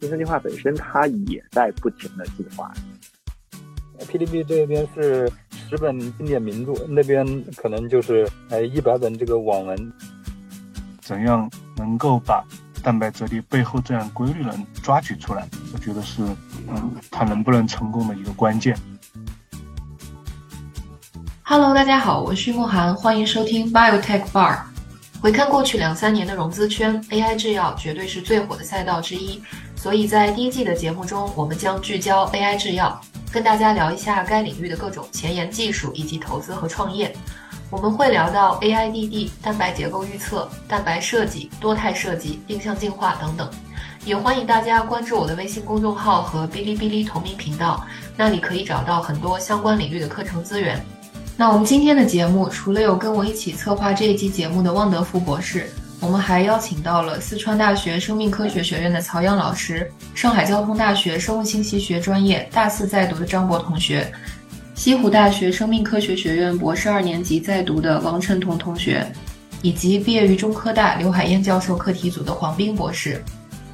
新生计划本身它也在不停的进化。PDB 这边是十本经典名著，那边可能就是呃一百本这个网文。怎样能够把蛋白质的背后这样规律能抓取出来？我觉得是嗯，它能不能成功的一个关键。Hello，大家好，我是莫涵，欢迎收听 Biotech Bar。回看过去两三年的融资圈，AI 制药绝对是最火的赛道之一。所以在第一季的节目中，我们将聚焦 AI 制药，跟大家聊一下该领域的各种前沿技术以及投资和创业。我们会聊到 AIDD、蛋白结构预测、蛋白设计、多肽设计、定向进化等等。也欢迎大家关注我的微信公众号和哔哩哔哩同名频道，那里可以找到很多相关领域的课程资源。那我们今天的节目，除了有跟我一起策划这一期节目的汪德福博士，我们还邀请到了四川大学生命科学学院的曹阳老师，上海交通大学生物信息学专业大四在读的张博同学，西湖大学生命科学学院博士二年级在读的王晨彤同学，以及毕业于中科大刘海燕教授课题组的黄斌博士。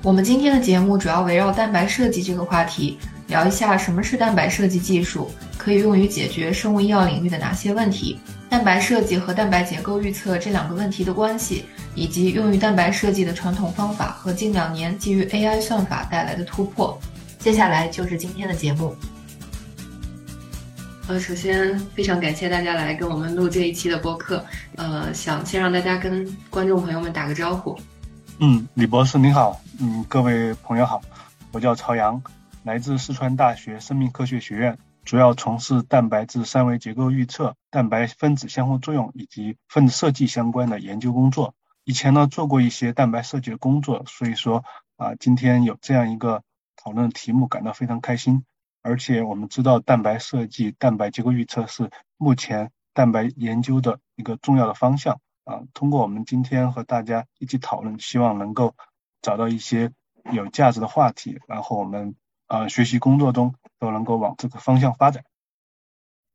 我们今天的节目主要围绕蛋白设计这个话题。聊一下什么是蛋白设计技术，可以用于解决生物医药领域的哪些问题？蛋白设计和蛋白结构预测这两个问题的关系，以及用于蛋白设计的传统方法和近两年基于 AI 算法带来的突破。接下来就是今天的节目。呃，首先非常感谢大家来跟我们录这一期的播客。呃，想先让大家跟观众朋友们打个招呼。嗯，李博士您好。嗯，各位朋友好，我叫曹阳。来自四川大学生命科学学院，主要从事蛋白质三维结构预测、蛋白分子相互作用以及分子设计相关的研究工作。以前呢做过一些蛋白设计的工作，所以说啊，今天有这样一个讨论题目，感到非常开心。而且我们知道，蛋白设计、蛋白结构预测是目前蛋白研究的一个重要的方向啊。通过我们今天和大家一起讨论，希望能够找到一些有价值的话题，然后我们。呃，学习工作中都能够往这个方向发展。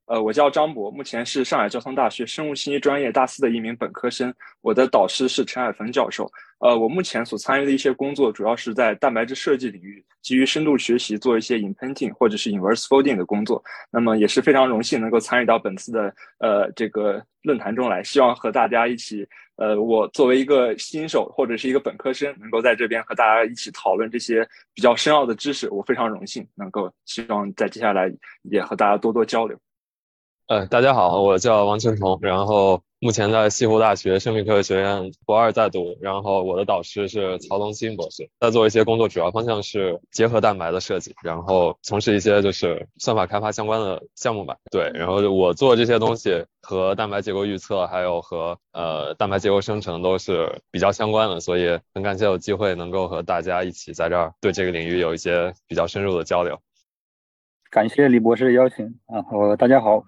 呃，我叫张博，目前是上海交通大学生物信息专业大四的一名本科生。我的导师是陈海峰教授。呃，我目前所参与的一些工作，主要是在蛋白质设计领域，基于深度学习做一些 imprinting 或者是 inverse folding 的工作。那么也是非常荣幸能够参与到本次的呃这个论坛中来，希望和大家一起，呃，我作为一个新手或者是一个本科生，能够在这边和大家一起讨论这些比较深奥的知识，我非常荣幸能够，希望在接下来也和大家多多交流。呃，大家好，我叫王庆彤，然后目前在西湖大学生命科学学院博二在读，然后我的导师是曹龙新博士，在做一些工作，主要方向是结合蛋白的设计，然后从事一些就是算法开发相关的项目吧。对，然后我做这些东西和蛋白结构预测，还有和呃蛋白结构生成都是比较相关的，所以很感谢有机会能够和大家一起在这儿对这个领域有一些比较深入的交流。感谢李博士的邀请，然后大家好。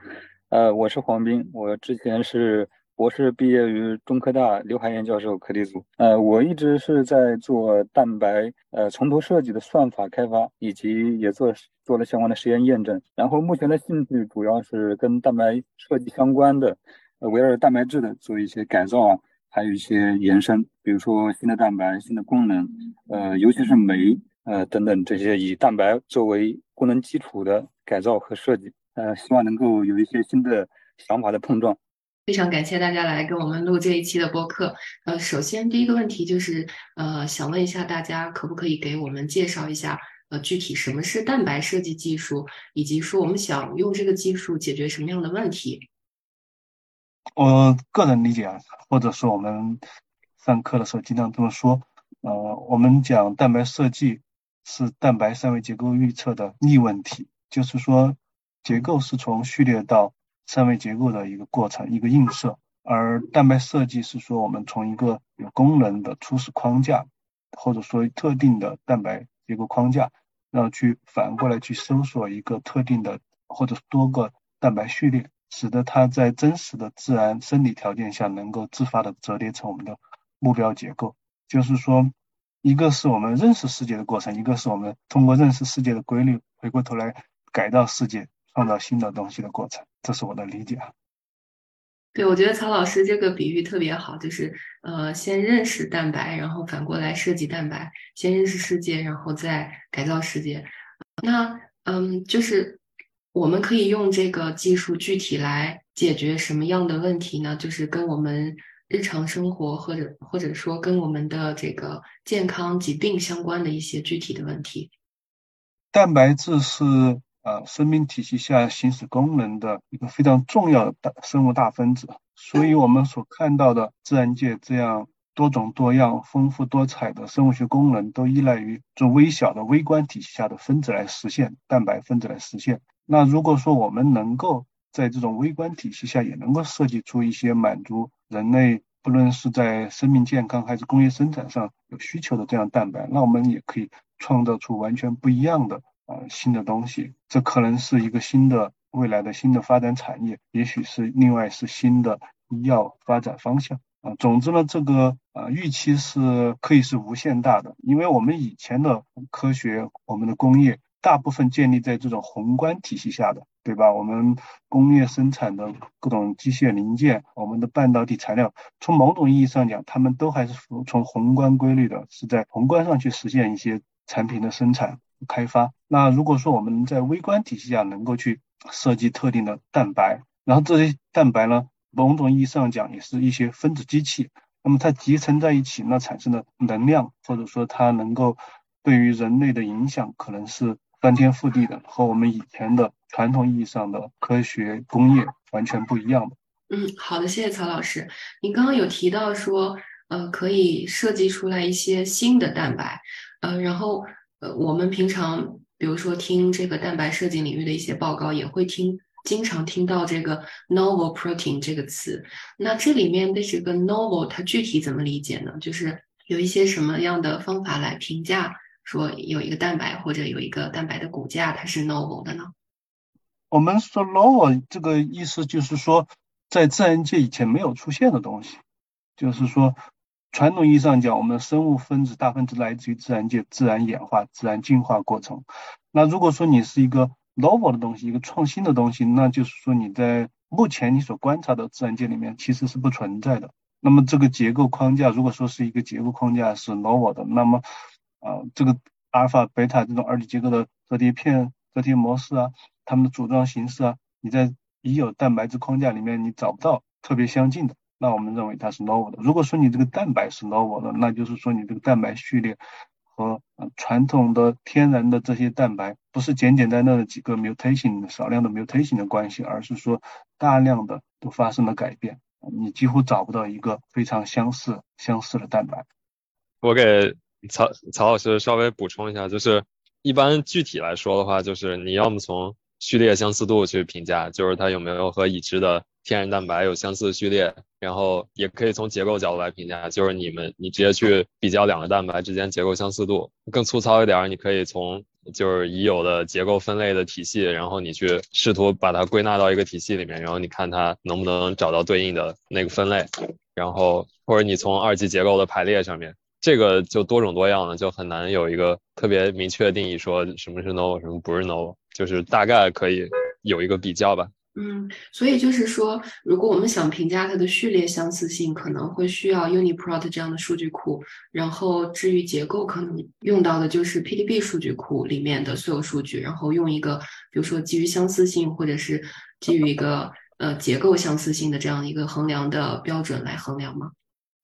呃，我是黄斌，我之前是博士毕业于中科大刘海燕教授课题组。呃，我一直是在做蛋白呃从头设计的算法开发，以及也做做了相关的实验验证。然后目前的兴趣主要是跟蛋白设计相关的，围绕着蛋白质的做一些改造啊，还有一些延伸，比如说新的蛋白、新的功能，呃，尤其是酶呃等等这些以蛋白作为功能基础的改造和设计。呃，希望能够有一些新的想法的碰撞。非常感谢大家来跟我们录这一期的播客。呃，首先第一个问题就是，呃，想问一下大家，可不可以给我们介绍一下，呃，具体什么是蛋白设计技术，以及说我们想用这个技术解决什么样的问题？我个人理解啊，或者说我们上课的时候经常这么说，呃，我们讲蛋白设计是蛋白三维结构预测的逆问题，就是说。结构是从序列到三维结构的一个过程，一个映射；而蛋白设计是说我们从一个有功能的初始框架，或者说特定的蛋白结构框架，然后去反过来去搜索一个特定的或者多个蛋白序列，使得它在真实的自然生理条件下能够自发的折叠成我们的目标结构。就是说，一个是我们认识世界的过程，一个是我们通过认识世界的规律，回过头来改造世界。创造新的东西的过程，这是我的理解。对，我觉得曹老师这个比喻特别好，就是呃，先认识蛋白，然后反过来设计蛋白，先认识世界，然后再改造世界。那嗯，就是我们可以用这个技术具体来解决什么样的问题呢？就是跟我们日常生活或者或者说跟我们的这个健康疾病相关的一些具体的问题。蛋白质是。呃，生命体系下行使功能的一个非常重要的大生物大分子，所以我们所看到的自然界这样多种多样、丰富多彩的生物学功能，都依赖于这微小的微观体系下的分子来实现，蛋白分子来实现。那如果说我们能够在这种微观体系下，也能够设计出一些满足人类不论是在生命健康还是工业生产上有需求的这样蛋白，那我们也可以创造出完全不一样的。呃，新的东西，这可能是一个新的未来的新的发展产业，也许是另外是新的医药发展方向啊。总之呢，这个呃预期是可以是无限大的，因为我们以前的科学，我们的工业大部分建立在这种宏观体系下的，对吧？我们工业生产的各种机械零件，我们的半导体材料，从某种意义上讲，他们都还是服从宏观规律的，是在宏观上去实现一些产品的生产。开发。那如果说我们在微观体系下能够去设计特定的蛋白，然后这些蛋白呢，某种意义上讲也是一些分子机器，那么它集成在一起，那产生的能量或者说它能够对于人类的影响，可能是翻天覆地的，和我们以前的传统意义上的科学工业完全不一样的。嗯，好的，谢谢曹老师。您刚刚有提到说，呃，可以设计出来一些新的蛋白，呃，然后。呃，我们平常比如说听这个蛋白设计领域的一些报告，也会听经常听到这个 novel protein 这个词。那这里面的这个 novel 它具体怎么理解呢？就是有一些什么样的方法来评价说有一个蛋白或者有一个蛋白的骨架它是 novel 的呢？我们说 novel 这个意思就是说，在自然界以前没有出现的东西，就是说。传统意义上讲，我们的生物分子大分子来自于自然界自然演化、自然进化过程。那如果说你是一个 novel 的东西，一个创新的东西，那就是说你在目前你所观察的自然界里面其实是不存在的。那么这个结构框架，如果说是一个结构框架是 novel 的，那么啊，这个阿尔法、贝塔这种二级结构的折叠片、折叠模式啊，它们的组装形式啊，你在已有蛋白质框架里面你找不到特别相近的。那我们认为它是 novel 的。如果说你这个蛋白是 novel 的，那就是说你这个蛋白序列和传统的天然的这些蛋白不是简简单单的几个 mutation 少量的 mutation 的关系，而是说大量的都发生了改变，你几乎找不到一个非常相似相似的蛋白。我给曹曹老师稍微补充一下，就是一般具体来说的话，就是你要么从序列相似度去评价，就是它有没有和已知的天然蛋白有相似序列。然后也可以从结构角度来评价，就是你们你直接去比较两个蛋白之间结构相似度。更粗糙一点，你可以从就是已有的结构分类的体系，然后你去试图把它归纳到一个体系里面，然后你看它能不能找到对应的那个分类。然后或者你从二级结构的排列上面，这个就多种多样的，就很难有一个特别明确的定义，说什么是 no，什么不是 no，就是大概可以有一个比较吧。嗯，所以就是说，如果我们想评价它的序列相似性，可能会需要 UniProt 这样的数据库。然后至于结构，可能用到的就是 PDB 数据库里面的所有数据，然后用一个比如说基于相似性，或者是基于一个呃结构相似性的这样一个衡量的标准来衡量吗？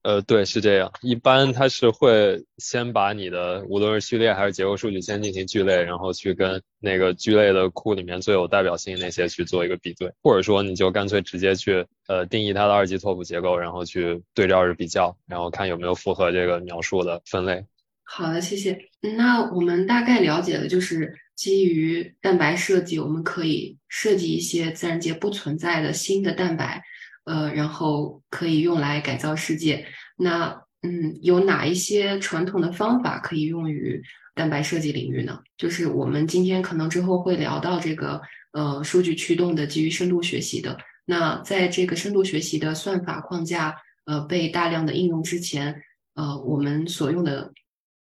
呃，对，是这样。一般它是会先把你的无论是序列还是结构数据先进行聚类，然后去跟那个聚类的库里面最有代表性那些去做一个比对，或者说你就干脆直接去呃定义它的二级拓扑结构，然后去对照着比较，然后看有没有符合这个描述的分类。好的，谢谢。那我们大概了解了，就是基于蛋白设计，我们可以设计一些自然界不存在的新的蛋白。呃，然后可以用来改造世界。那嗯，有哪一些传统的方法可以用于蛋白设计领域呢？就是我们今天可能之后会聊到这个呃数据驱动的基于深度学习的。那在这个深度学习的算法框架呃被大量的应用之前，呃，我们所用的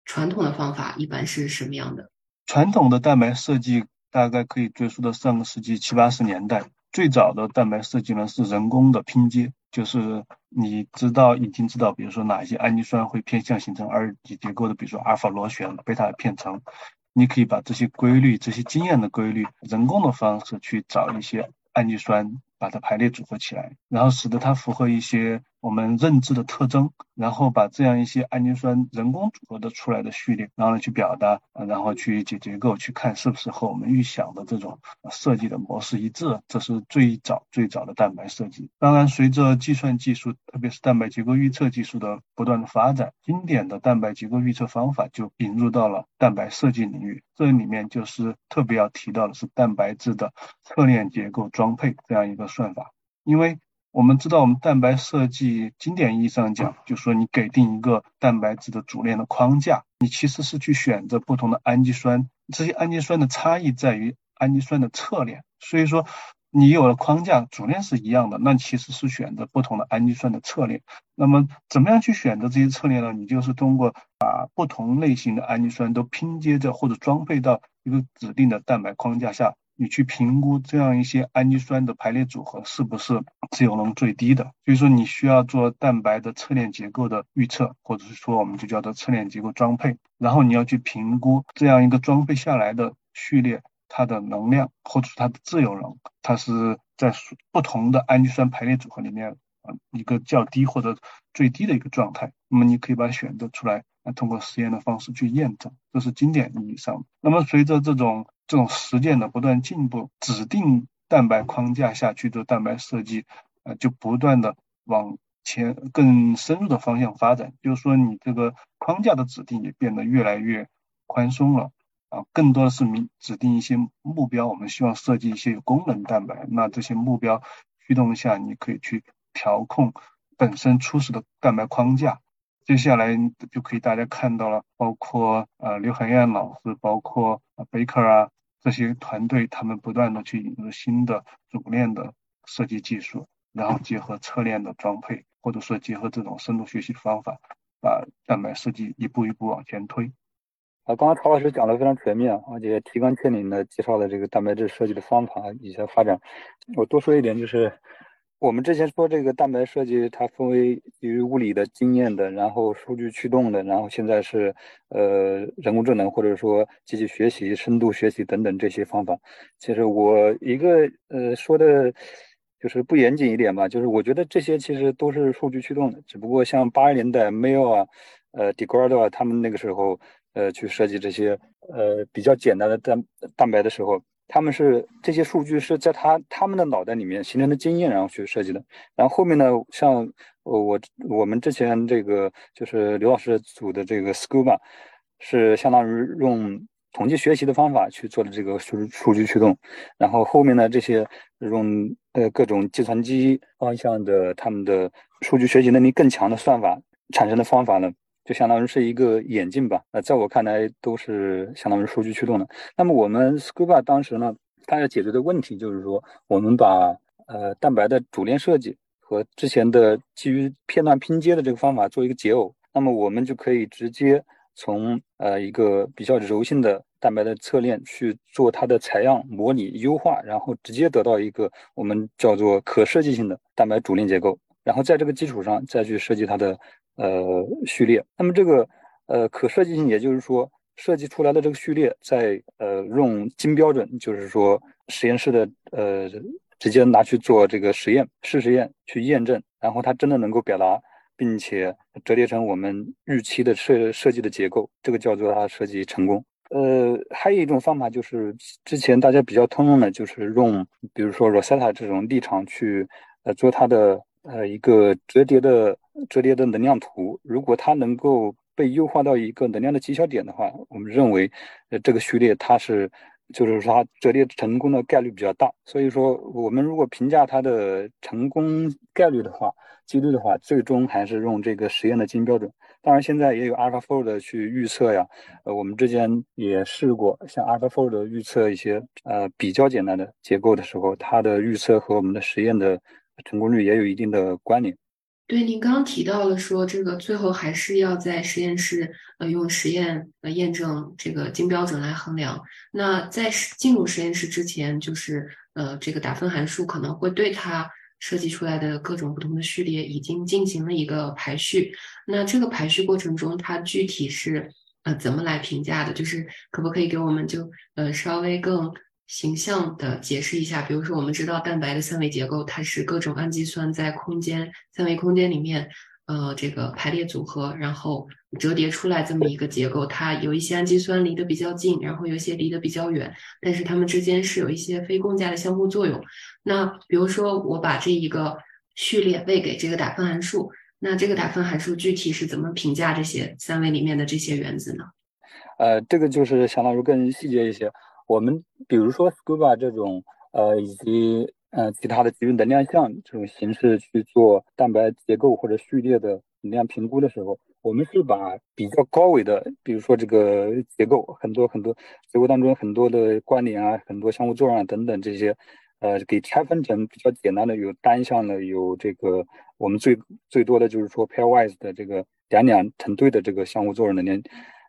传统的方法一般是什么样的？传统的蛋白设计大概可以追溯到上个世纪七八十年代。最早的蛋白设计呢是人工的拼接，就是你知道已经知道，比如说哪些氨基酸会偏向形成二级结构的，比如说阿尔法螺旋、贝塔片层，你可以把这些规律、这些经验的规律，人工的方式去找一些氨基酸。把它排列组合起来，然后使得它符合一些我们认知的特征，然后把这样一些氨基酸人工组合的出来的序列，然后呢去表达，然后去解结构，去看是不是和我们预想的这种设计的模式一致。这是最早最早的蛋白设计。当然，随着计算技术，特别是蛋白结构预测技术的不断的发展，经典的蛋白结构预测方法就引入到了蛋白设计领域。这里面就是特别要提到的是蛋白质的侧链结构装配这样一个。算法，因为我们知道，我们蛋白设计经典意义上讲，就说你给定一个蛋白质的主链的框架，你其实是去选择不同的氨基酸，这些氨基酸的差异在于氨基酸的侧链。所以说，你有了框架，主链是一样的，那其实是选择不同的氨基酸的侧链。那么，怎么样去选择这些侧链呢？你就是通过把不同类型的氨基酸都拼接着或者装配到一个指定的蛋白框架下。你去评估这样一些氨基酸的排列组合是不是自由能最低的，所以说你需要做蛋白的侧链结构的预测，或者是说我们就叫做侧链结构装配，然后你要去评估这样一个装配下来的序列它的能量或者它的自由能，它是在不同的氨基酸排列组合里面啊一个较低或者最低的一个状态，那么你可以把它选择出来，来通过实验的方式去验证，这是经典意义上。那么随着这种这种实践的不断进步，指定蛋白框架下去做蛋白设计，呃，就不断的往前更深入的方向发展。就是说，你这个框架的指定也变得越来越宽松了啊，更多的是明指定一些目标。我们希望设计一些有功能蛋白，那这些目标驱动下，你可以去调控本身初始的蛋白框架。接下来就可以大家看到了，包括呃刘海燕老师，包括呃贝克啊。这些团队他们不断的去引入新的主链的设计技术，然后结合侧链的装配，或者说结合这种深度学习方法，把蛋白设计一步一步往前推。啊，刚刚曹老师讲的非常全面，而且提纲挈领的介绍了这个蛋白质设计的方法以及发展。我多说一点就是。我们之前说这个蛋白设计，它分为于物理的经验的，然后数据驱动的，然后现在是呃人工智能或者说机器学习、深度学习等等这些方法。其实我一个呃说的，就是不严谨一点吧，就是我觉得这些其实都是数据驱动的，只不过像八十年代 Mail 啊、呃 d e g r a d o 啊，他们那个时候呃去设计这些呃比较简单的蛋蛋白的时候。他们是这些数据是在他他们的脑袋里面形成的经验，然后去设计的。然后后面呢，像我我们之前这个就是刘老师组的这个 Scuba，是相当于用统计学习的方法去做的这个数数据驱动。然后后面呢，这些用呃各种计算机方向的他们的数据学习能力更强的算法产生的方法呢？就相当于是一个眼镜吧，呃，在我看来都是相当于数据驱动的。那么我们 Scuba 当时呢，它要解决的问题就是说，我们把呃蛋白的主链设计和之前的基于片段拼接的这个方法做一个解耦，那么我们就可以直接从呃一个比较柔性的蛋白的侧链去做它的采样模拟优化，然后直接得到一个我们叫做可设计性的蛋白主链结构，然后在这个基础上再去设计它的。呃，序列。那么这个呃可设计性，也就是说，设计出来的这个序列，在呃用金标准，就是说实验室的呃直接拿去做这个实验试实验去验证，然后它真的能够表达，并且折叠成我们预期的设设计的结构，这个叫做它设计成功。呃，还有一种方法就是之前大家比较通用的，就是用比如说 Rosetta 这种立场去呃做它的。呃，一个折叠的折叠的能量图，如果它能够被优化到一个能量的极小点的话，我们认为，呃，这个序列它是，就是说它折叠成功的概率比较大。所以说，我们如果评价它的成功概率的话，几率的话，最终还是用这个实验的金标准。当然，现在也有 AlphaFold 去预测呀。呃，我们之前也试过，像 AlphaFold 预测一些呃比较简单的结构的时候，它的预测和我们的实验的。成功率也有一定的关联。对，您刚刚提到了说，这个最后还是要在实验室呃用实验呃验证这个金标准来衡量。那在进入实验室之前，就是呃这个打分函数可能会对它设计出来的各种不同的序列已经进行了一个排序。那这个排序过程中，它具体是呃怎么来评价的？就是可不可以给我们就呃稍微更。形象的解释一下，比如说，我们知道蛋白的三维结构，它是各种氨基酸在空间三维空间里面，呃，这个排列组合，然后折叠出来这么一个结构。它有一些氨基酸离得比较近，然后有一些离得比较远，但是它们之间是有一些非共价的相互作用。那比如说，我把这一个序列喂给这个打分函数，那这个打分函数具体是怎么评价这些三维里面的这些原子呢？呃，这个就是相当于更细节一些。我们比如说 Scuba 这种，呃，以及呃其他的基于能量项这种形式去做蛋白结构或者序列的能量评估的时候，我们是把比较高维的，比如说这个结构很多很多结构当中很多的关联啊，很多相互作用啊等等这些，呃，给拆分成比较简单的，有单向的，有这个我们最最多的就是说 pairwise 的这个两两成对的这个相互作用能量。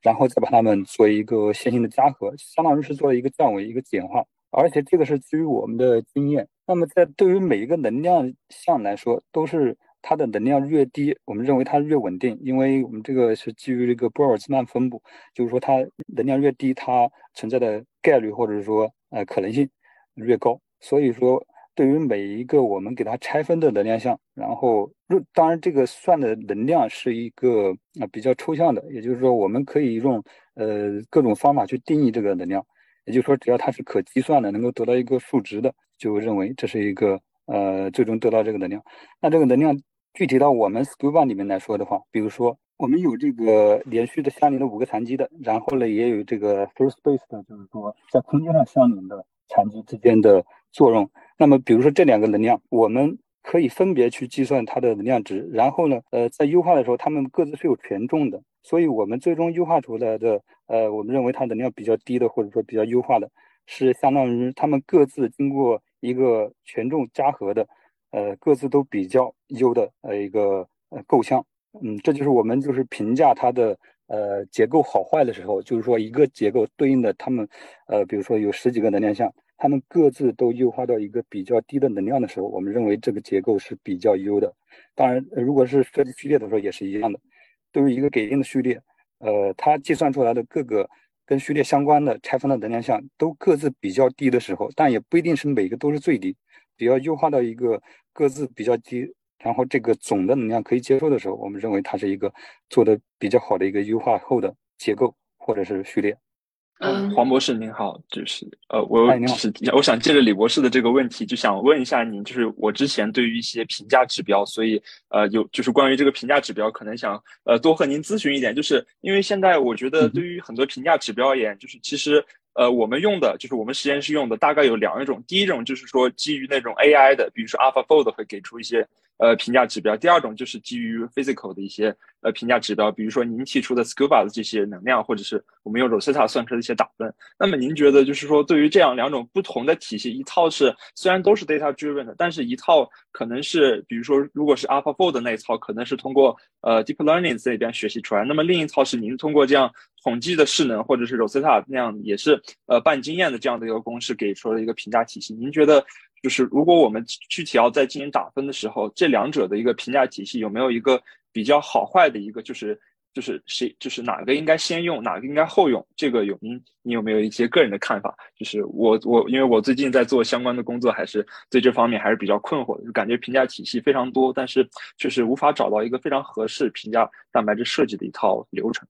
然后再把它们做一个线性的加和，相当于是做了一个降维、一个简化，而且这个是基于我们的经验。那么在对于每一个能量项来说，都是它的能量越低，我们认为它越稳定，因为我们这个是基于这个波尔兹曼分布，就是说它能量越低，它存在的概率或者说呃可能性越高，所以说。对于每一个我们给它拆分的能量项，然后，当然这个算的能量是一个啊比较抽象的，也就是说我们可以用呃各种方法去定义这个能量，也就是说只要它是可计算的，能够得到一个数值的，就认为这是一个呃最终得到这个能量。那这个能量具体到我们 Scuba 里面来说的话，比如说我们有这个连续的相邻的五个残基的，然后呢也有这个 Free Space 的，就是说在空间上相邻的残基之间的作用。那么，比如说这两个能量，我们可以分别去计算它的能量值，然后呢，呃，在优化的时候，它们各自是有权重的，所以我们最终优化出来的，呃，我们认为它能量比较低的，或者说比较优化的，是相当于它们各自经过一个权重加和的，呃，各自都比较优的呃一个呃构象。嗯，这就是我们就是评价它的呃结构好坏的时候，就是说一个结构对应的它们，呃，比如说有十几个能量项。它们各自都优化到一个比较低的能量的时候，我们认为这个结构是比较优的。当然，如果是设计序列的时候也是一样的，对于一个给定的序列，呃，它计算出来的各个跟序列相关的拆分的能量项都各自比较低的时候，但也不一定是每个都是最低，比较优化到一个各自比较低，然后这个总的能量可以接受的时候，我们认为它是一个做的比较好的一个优化后的结构或者是序列。嗯，黄博士您好，就是呃，我是我想借着李博士的这个问题，就想问一下您，就是我之前对于一些评价指标，所以呃有就是关于这个评价指标，可能想呃多和您咨询一点，就是因为现在我觉得对于很多评价指标而言，就是其实呃我们用的就是我们实验室用的大概有两种，第一种就是说基于那种 AI 的，比如说 AlphaFold 会给出一些。呃，评价指标。第二种就是基于 physical 的一些呃评价指标，比如说您提出的 scuba 的这些能量，或者是我们用 Rosetta 算出的一些打分。那么您觉得，就是说对于这样两种不同的体系，一套是虽然都是 data driven 的，但是一套可能是，比如说如果是 AlphaFold 那一套，可能是通过呃 deep learning 这边学习出来，那么另一套是您通过这样统计的势能，或者是 Rosetta 那样也是呃半经验的这样的一个公式给出了一个评价体系。您觉得？就是如果我们具体要在进行打分的时候，这两者的一个评价体系有没有一个比较好坏的一个，就是就是谁就是哪个应该先用，哪个应该后用？这个有您你有没有一些个人的看法？就是我我因为我最近在做相关的工作，还是对这方面还是比较困惑的，就感觉评价体系非常多，但是就是无法找到一个非常合适评价蛋白质设计的一套流程。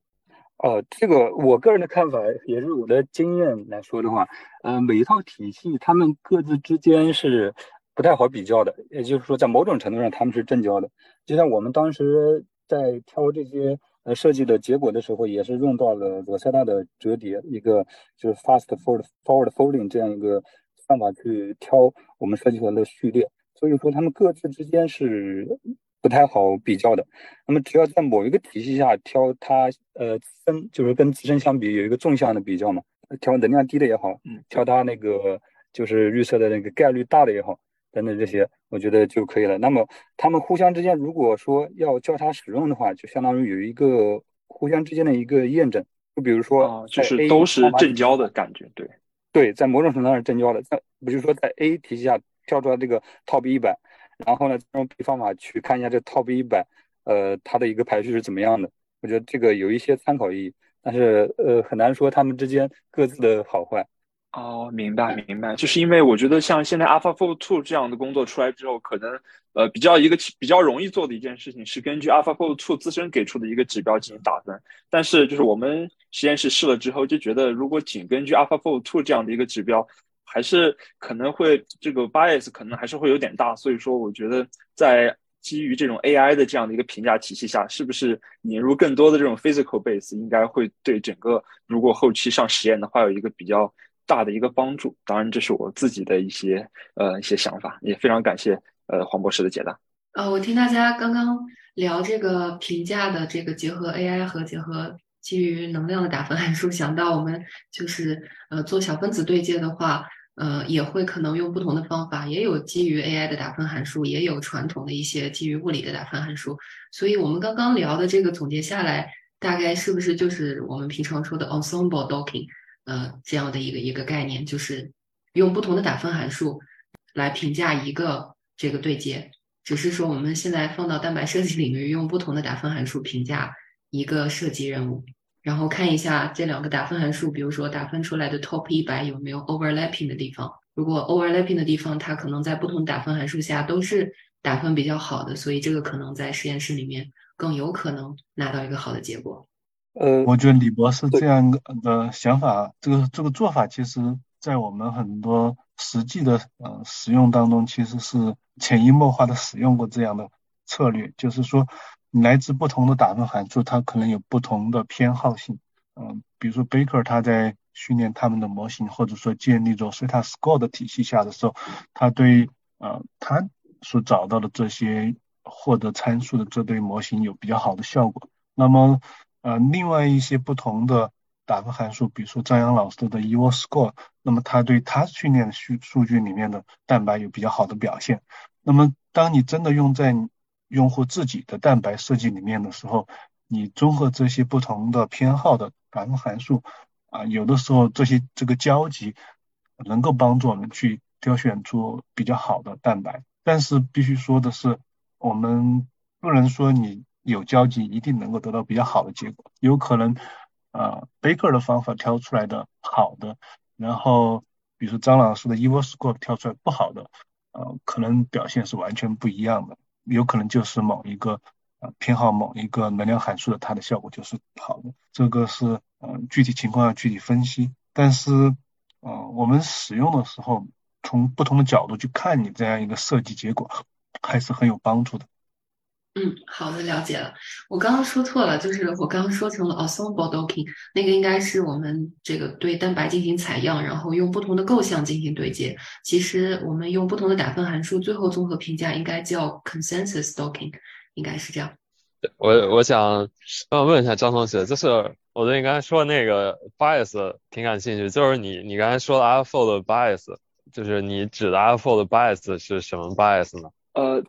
呃，这个我个人的看法也是我的经验来说的话，呃，每一套体系它们各自之间是不太好比较的，也就是说，在某种程度上他们是正交的。就像我们当时在挑这些呃设计的结果的时候，也是用到了罗塞纳的折叠，一个就是 fast forward forward folding 这样一个方法去挑我们设计出来的序列。所以说，他们各自之间是。不太好比较的，那么只要在某一个体系下挑它，呃，分就是跟自身相比有一个纵向的比较嘛，挑能量低的也好，嗯，挑它那个就是预测的那个概率大的也好，等等这些，我觉得就可以了。那么他们互相之间如果说要交叉使用的话，就相当于有一个互相之间的一个验证。就比如说，就是都是正交的感觉，对对，在某种程度上是正交的。在比如说在 A 体系下跳出来这个 Top 一百，然后呢用 B 方法去看一下这 Top 一百，呃，它的一个排序是怎么样的？我觉得这个有一些参考意义，但是呃很难说他们之间各自的好坏。哦，明白明白，就是因为我觉得像现在 AlphaFold Two 这样的工作出来之后，可能呃比较一个比较容易做的一件事情是根据 AlphaFold Two 自身给出的一个指标进行打分。但是就是我们实验室试了之后，就觉得如果仅根据 AlphaFold Two 这样的一个指标，还是可能会这个 bias 可能还是会有点大。所以说，我觉得在基于这种 AI 的这样的一个评价体系下，是不是引入更多的这种 physical base，应该会对整个如果后期上实验的话有一个比较。大的一个帮助，当然这是我自己的一些呃一些想法，也非常感谢呃黄博士的解答。呃，我听大家刚刚聊这个评价的这个结合 AI 和结合基于能量的打分函数，想到我们就是呃做小分子对接的话，呃也会可能用不同的方法，也有基于 AI 的打分函数，也有传统的一些基于物理的打分函数。所以我们刚刚聊的这个总结下来，大概是不是就是我们平常说的 ensemble docking？呃，这样的一个一个概念，就是用不同的打分函数来评价一个这个对接，只是说我们现在放到蛋白设计领域，用不同的打分函数评价一个设计任务，然后看一下这两个打分函数，比如说打分出来的 top 一百有没有 overlapping 的地方，如果 overlapping 的地方，它可能在不同打分函数下都是打分比较好的，所以这个可能在实验室里面更有可能拿到一个好的结果。呃，我觉得李博士这样的想法，这个这个做法，其实在我们很多实际的呃使用当中，其实是潜移默化的使用过这样的策略。就是说，来自不同的打分函数，它可能有不同的偏好性。嗯，比如说 Baker 他在训练他们的模型，或者说建立着 theta Score 的体系下的时候，他对呃他所找到的这些获得参数的这对模型有比较好的效果。那么呃，另外一些不同的打分函数，比如说张扬老师的 Evo Score，那么他对他训练的数数据里面的蛋白有比较好的表现。那么，当你真的用在用户自己的蛋白设计里面的时候，你综合这些不同的偏好的打分函数，啊，有的时候这些这个交集能够帮助我们去挑选出比较好的蛋白。但是必须说的是，我们不能说你。有交集一定能够得到比较好的结果，有可能，啊，Baker 的方法挑出来的好的，然后比如说张老师的 Evo Score 挑出来不好的，呃，可能表现是完全不一样的，有可能就是某一个呃偏好某一个能量函数的它的效果就是好的，这个是呃具体情况要具体分析，但是呃我们使用的时候从不同的角度去看你这样一个设计结果还是很有帮助的。嗯，好的，了解了。我刚刚说错了，就是我刚刚说成了 ensemble docking，那个应该是我们这个对蛋白进行采样，然后用不同的构象进行对接。其实我们用不同的打分函数，最后综合评价应该叫 consensus docking，应该是这样。我我想想问一下张同学，就是我对你刚才说的那个 bias 挺感兴趣，就是你你刚才说的 AlphaFold bias，就是你指的 AlphaFold bias 是什么 bias 呢？呃。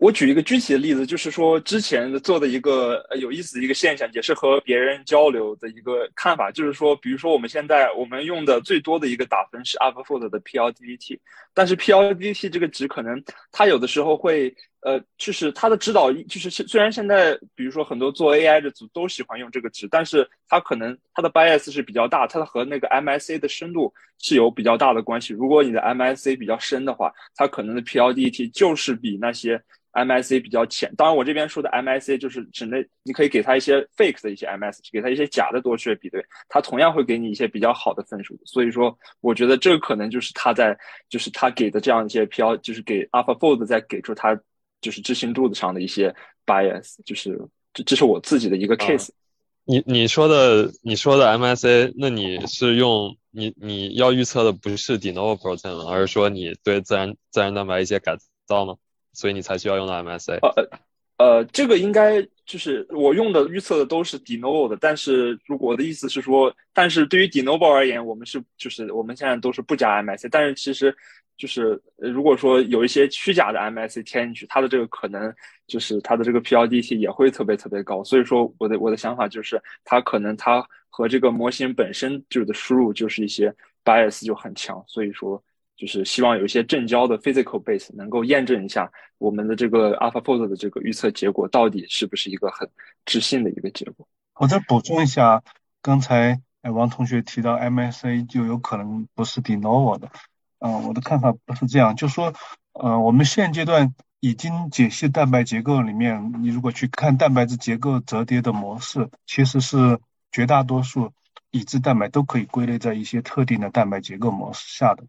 我举一个具体的例子，就是说之前做的一个有意思的一个现象，也是和别人交流的一个看法，就是说，比如说我们现在我们用的最多的一个打分是 UpFold 的 PLDT，但是 PLDT 这个值可能它有的时候会。呃，就是它的指导，就是虽然现在比如说很多做 AI 的组都喜欢用这个值，但是它可能它的 bias 是比较大，它的和那个 MSA 的深度是有比较大的关系。如果你的 MSA 比较深的话，它可能的 PLDT 就是比那些 MSA 比较浅。当然，我这边说的 MSA 就是指那你可以给它一些 fake 的一些 MS，给它一些假的多学比对，它同样会给你一些比较好的分数。所以说，我觉得这可能就是它在，就是它给的这样一些 PL，就是给 AlphaFold 在给出它。就是知行度上的一些 bias，就是这这是我自己的一个 case。你你说的你说的 MSA，那你是用你你要预测的不是 de novo protein 吗？而是说你对自然自然蛋白一些改造吗？所以你才需要用到 MSA。呃呃，这个应该就是我用的预测的都是 de novo 的，但是如果我的意思是说，但是对于 de novo 而言，我们是就是我们现在都是不加 MSA，但是其实就是如果说有一些虚假的 MSA 添进去，它的这个可能就是它的这个 PLDT 也会特别特别高。所以说我的我的想法就是，它可能它和这个模型本身就是的输入就是一些 bias 就很强，所以说。就是希望有一些正交的 physical base 能够验证一下我们的这个 AlphaFold 的这个预测结果到底是不是一个很置信的一个结果。我再补充一下，刚才王同学提到 MSA 就有可能不是 de novo 的，嗯，我的看法不是这样，就说，呃，我们现阶段已经解析蛋白结构里面，你如果去看蛋白质结构折叠的模式，其实是绝大多数已知蛋白都可以归类在一些特定的蛋白结构模式下的。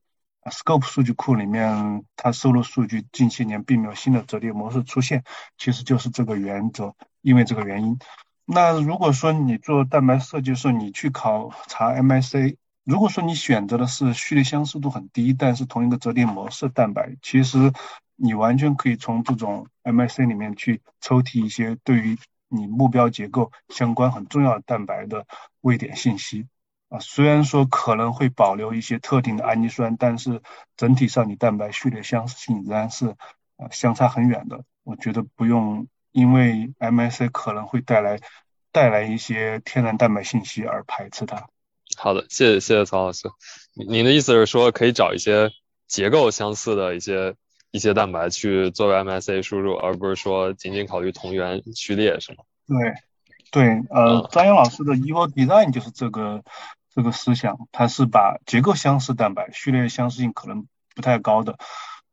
Scope 数据库里面，它收录数据近些年并没有新的折叠模式出现，其实就是这个原则，因为这个原因。那如果说你做蛋白设计的时候，你去考察 MSA，如果说你选择的是序列相似度很低，但是同一个折叠模式蛋白，其实你完全可以从这种 MSA 里面去抽提一些对于你目标结构相关很重要的蛋白的位点信息。啊，虽然说可能会保留一些特定的氨基酸，但是整体上你蛋白序列相似性仍然是啊相差很远的。我觉得不用因为 MSA 可能会带来带来一些天然蛋白信息而排斥它。好的，谢谢谢谢曹老师。您的意思是说可以找一些结构相似的一些一些蛋白去作为 MSA 输入，而不是说仅仅考虑同源序列，是吗？对对，呃，张阳老师的 Evo Design 就是这个。这个思想，它是把结构相似蛋白、序列相似性可能不太高的，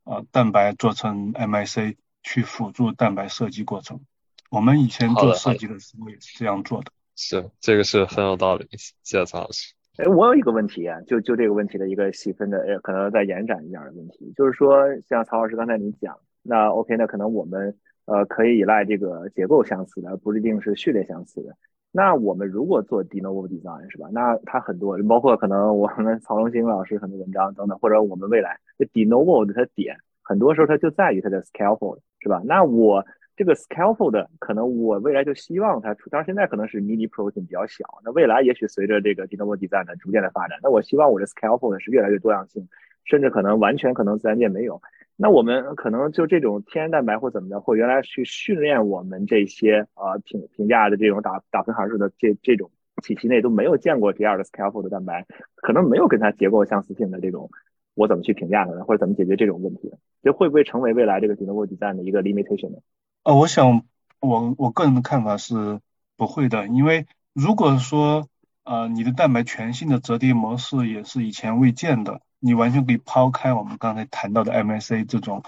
呃，蛋白做成 MSA 去辅助蛋白设计过程。我们以前做设计的时候也是这样做的。是，这个是很有道理。谢谢曹老师。哎，我有一个问题啊，就就这个问题的一个细分的，呃，可能再延展一点的问题，就是说，像曹老师刚才你讲，那 OK，那可能我们呃可以依赖这个结构相似的，不一定是序列相似的。那我们如果做 de novo design 是吧？那它很多，包括可能我们曹龙兴老师很多文章等等，或者我们未来这 de novo 的它点，很多时候它就在于它的 scaffold 是吧？那我这个 scaffold 可能我未来就希望它出，当然现在可能是 mini protein 比较小，那未来也许随着这个 de novo design 的逐渐的发展，那我希望我的 scaffold 是越来越多样性，甚至可能完全可能自然界没有。那我们可能就这种天然蛋白或怎么的，或原来去训练我们这些呃评评价的这种打打分函数的这这种体系内都没有见过第二的 scaffold 蛋白，可能没有跟它结构相似性的这种，我怎么去评价它呢？或者怎么解决这种问题？这会不会成为未来这个 de novo design 的一个 limitation 呢？呃，我想我我个人的看法是不会的，因为如果说呃你的蛋白全性的折叠模式也是以前未见的。你完全可以抛开我们刚才谈到的 MSA 这种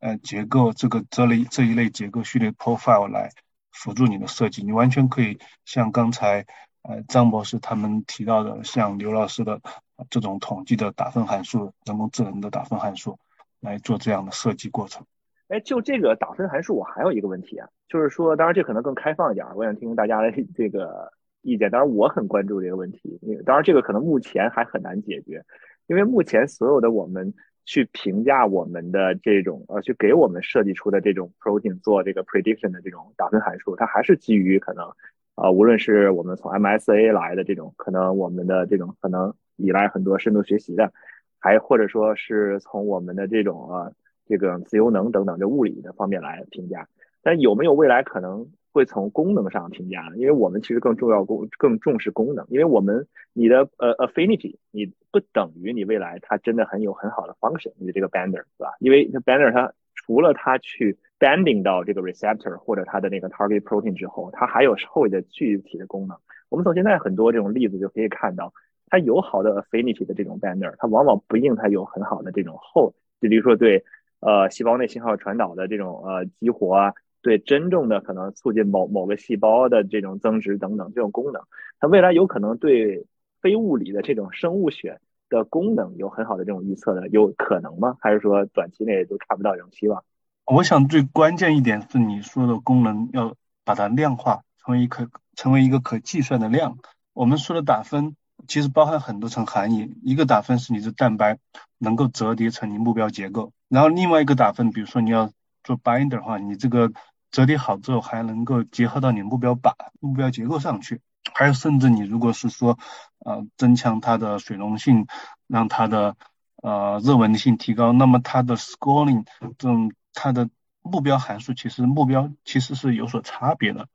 呃结构，这个这类这一类结构序列 profile 来辅助你的设计。你完全可以像刚才呃张博士他们提到的，像刘老师的这种统计的打分函数、人工智能的打分函数来做这样的设计过程。哎，就这个打分函数，我还有一个问题啊，就是说，当然这可能更开放一点，我想听听大家的 这个意见。当然我很关注这个问题，当然这个可能目前还很难解决。因为目前所有的我们去评价我们的这种呃，去给我们设计出的这种 protein 做这个 prediction 的这种打分函数，它还是基于可能啊，无论是我们从 MSA 来的这种，可能我们的这种可能依赖很多深度学习的，还或者说是从我们的这种呃这个自由能等等这物理的方面来评价，但有没有未来可能？会从功能上评价，因为我们其实更重要功更重视功能，因为我们你的呃 affinity 你不等于你未来它真的很有很好的 function，你的这个 bander 是吧？因为 bander 它除了它去 banding 到这个 receptor 或者它的那个 target protein 之后，它还有后的具体的功能。我们从现在很多这种例子就可以看到，它有好的 affinity 的这种 bander，它往往不一定它有很好的这种后，就比如说对呃细胞内信号传导的这种呃激活啊。对真正的可能促进某某个细胞的这种增殖等等这种功能，它未来有可能对非物理的这种生物学的功能有很好的这种预测的，有可能吗？还是说短期内都看不到这种希望？我想最关键一点是你说的功能要把它量化，成为一可成为一个可计算的量。我们说的打分其实包含很多层含义，一个打分是你的蛋白能够折叠成你目标结构，然后另外一个打分，比如说你要做 binder 的话，你这个折叠好之后还能够结合到你目标靶、目标结构上去。还有，甚至你如果是说，呃，增强它的水溶性，让它的呃热稳定性提高，那么它的 scoring 这种它的目标函数其实目标其实是有所差别的。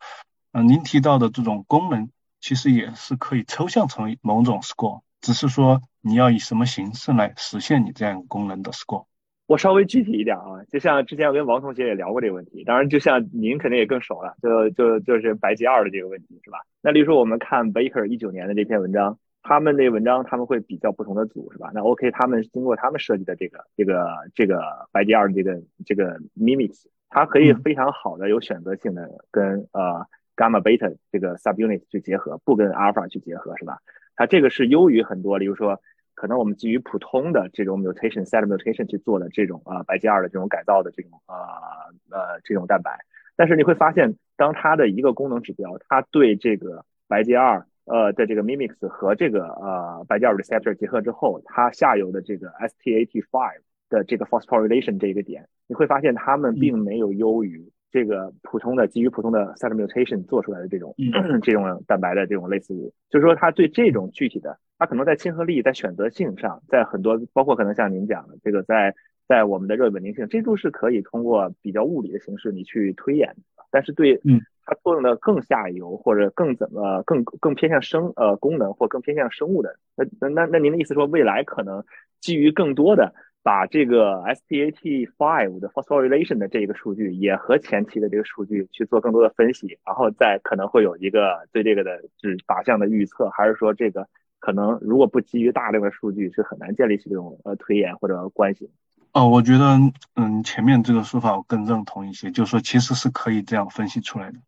嗯，您提到的这种功能其实也是可以抽象成为某种 score，只是说你要以什么形式来实现你这样功能的 score。我稍微具体一点啊，就像之前我跟王同学也聊过这个问题，当然就像您肯定也更熟了，就就就是白吉二的这个问题是吧？那例如说我们看 Baker 一九年的这篇文章，他们那文章他们会比较不同的组是吧？那 OK，他们经过他们设计的这个这个这个白吉二这个这个 Mimics，它可以非常好的有选择性的跟呃 Gamma Beta 这个 subunit 去结合，不跟 Alpha 去结合是吧？它这个是优于很多，例如说。可能我们基于普通的这种 mutation set mutation 去做的这种啊白介二的这种改造的这种啊呃这种蛋白，但是你会发现，当它的一个功能指标，它对这个白介二呃的这个 mimics 和这个呃白介二 receptor 结合之后，它下游的这个 STAT5 的这个 phosphorylation 这一个点，你会发现它们并没有优于这个普通的基于普通的 set mutation 做出来的这种 这种蛋白的这种类似物，就是说它对这种具体的。它可能在亲和力、在选择性上，在很多包括可能像您讲的这个，在在我们的热稳定性，这都是可以通过比较物理的形式你去推演的。但是对嗯它作用的更下游或者更怎么更更偏向生呃功能或更偏向生物的，那那那那您的意思说未来可能基于更多的把这个 STAT5 的 phosphorylation 的这个数据也和前期的这个数据去做更多的分析，然后再可能会有一个对这个的是靶向的预测，还是说这个？可能如果不基于大量的数据，是很难建立起这种呃推演或者关系。哦，我觉得嗯，前面这个说法我更认同一些，就是说其实是可以这样分析出来的。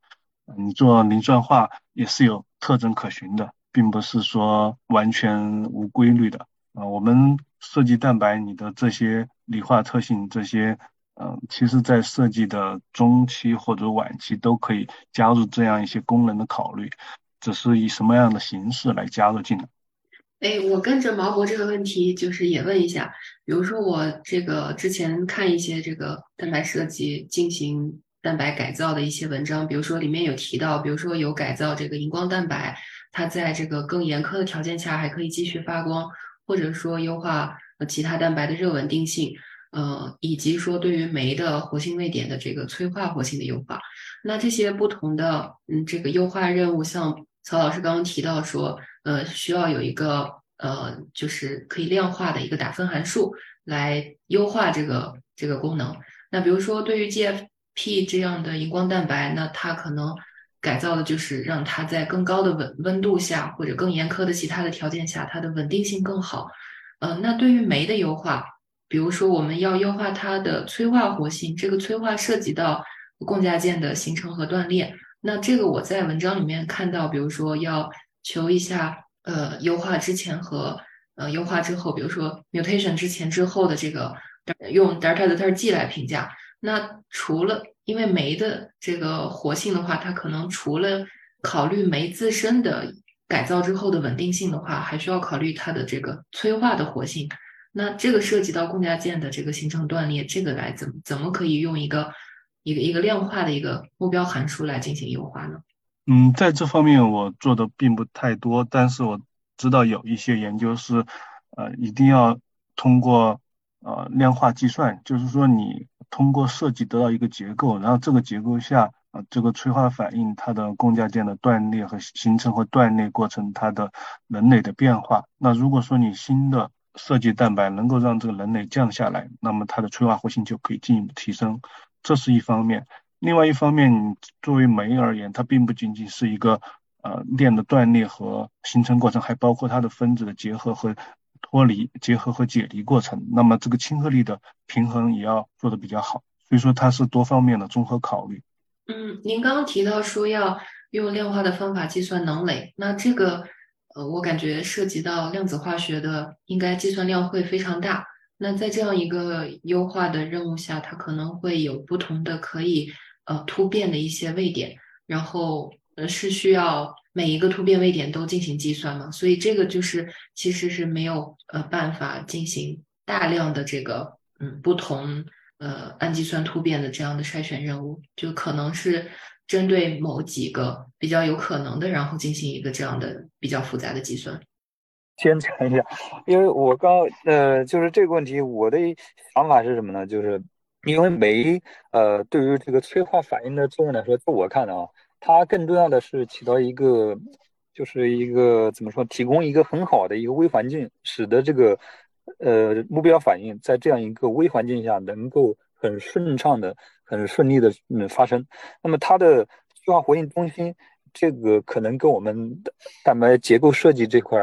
你做零算化也是有特征可循的，并不是说完全无规律的。啊，我们设计蛋白，你的这些理化特性，这些嗯，其实在设计的中期或者晚期都可以加入这样一些功能的考虑，只是以什么样的形式来加入进来。哎，我跟着毛博这个问题，就是也问一下，比如说我这个之前看一些这个蛋白设计进行蛋白改造的一些文章，比如说里面有提到，比如说有改造这个荧光蛋白，它在这个更严苛的条件下还可以继续发光，或者说优化呃其他蛋白的热稳定性，呃，以及说对于酶的活性位点的这个催化活性的优化。那这些不同的嗯这个优化任务，像曹老师刚刚提到说。呃，需要有一个呃，就是可以量化的一个打分函数来优化这个这个功能。那比如说，对于 GFP 这样的荧光蛋白，那它可能改造的就是让它在更高的温温度下或者更严苛的其他的条件下，它的稳定性更好。呃，那对于酶的优化，比如说我们要优化它的催化活性，这个催化涉及到共价键的形成和断裂。那这个我在文章里面看到，比如说要。求一下，呃，优化之前和呃优化之后，比如说 mutation 之前之后的这个用 delta delta G 来评价。那除了因为酶的这个活性的话，它可能除了考虑酶自身的改造之后的稳定性的话，还需要考虑它的这个催化的活性。那这个涉及到共价键的这个形成断裂，这个来怎么怎么可以用一个一个一个量化的一个目标函数来进行优化呢？嗯，在这方面我做的并不太多，但是我知道有一些研究是，呃，一定要通过呃量化计算，就是说你通过设计得到一个结构，然后这个结构下啊这个催化反应它的共价键的断裂和形成和断裂过程它的能垒的变化。那如果说你新的设计蛋白能够让这个能垒降下来，那么它的催化活性就可以进一步提升，这是一方面。另外一方面，你作为酶而言，它并不仅仅是一个呃链的断裂和形成过程，还包括它的分子的结合和脱离、结合和解离过程。那么这个亲和力的平衡也要做得比较好。所以说它是多方面的综合考虑。嗯，您刚刚提到说要用量化的方法计算能垒，那这个呃，我感觉涉及到量子化学的，应该计算量会非常大。那在这样一个优化的任务下，它可能会有不同的可以。呃，突变的一些位点，然后呃是需要每一个突变位点都进行计算嘛？所以这个就是其实是没有呃办法进行大量的这个嗯不同呃氨基酸突变的这样的筛选任务，就可能是针对某几个比较有可能的，然后进行一个这样的比较复杂的计算。先讲一下，因为我刚呃，就是这个问题，我的想法是什么呢？就是因为酶呃，对于这个催化反应的作用来说，在我看的啊，它更重要的是起到一个，就是一个怎么说，提供一个很好的一个微环境，使得这个呃目标反应在这样一个微环境下能够很顺畅的、很顺利的嗯发生。那么它的催化活性中心，这个可能跟我们蛋白结构设计这块。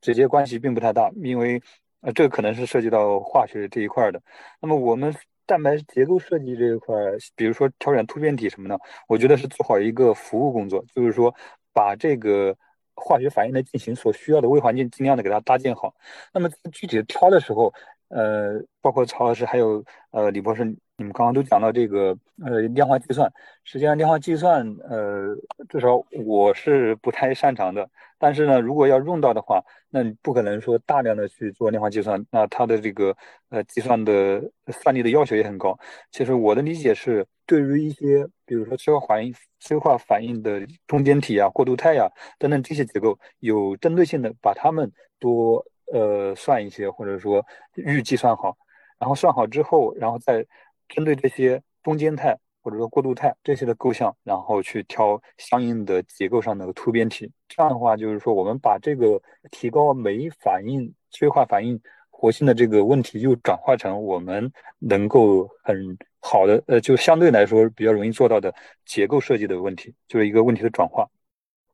直接关系并不太大，因为呃，这个可能是涉及到化学这一块的。那么我们蛋白结构设计这一块，比如说挑选突变体什么的，我觉得是做好一个服务工作，就是说把这个化学反应的进行所需要的微环境尽量的给它搭建好。那么具体的挑的时候，呃，包括曹老师还有呃李博士，你们刚刚都讲到这个呃量化计算，实际上量化计算呃至少我是不太擅长的。但是呢，如果要用到的话，那你不可能说大量的去做量化计算，那它的这个呃计算的算力的要求也很高。其实我的理解是，对于一些比如说催化反应、催化反应的中间体啊、过渡态呀等等这些结构，有针对性的把它们多。呃，算一些，或者说预计算好，然后算好之后，然后再针对这些中间态或者说过渡态这些的构象，然后去挑相应的结构上的突变体。这样的话，就是说我们把这个提高酶反应催化反应活性的这个问题，又转化成我们能够很好的，呃，就相对来说比较容易做到的结构设计的问题，就是一个问题的转化。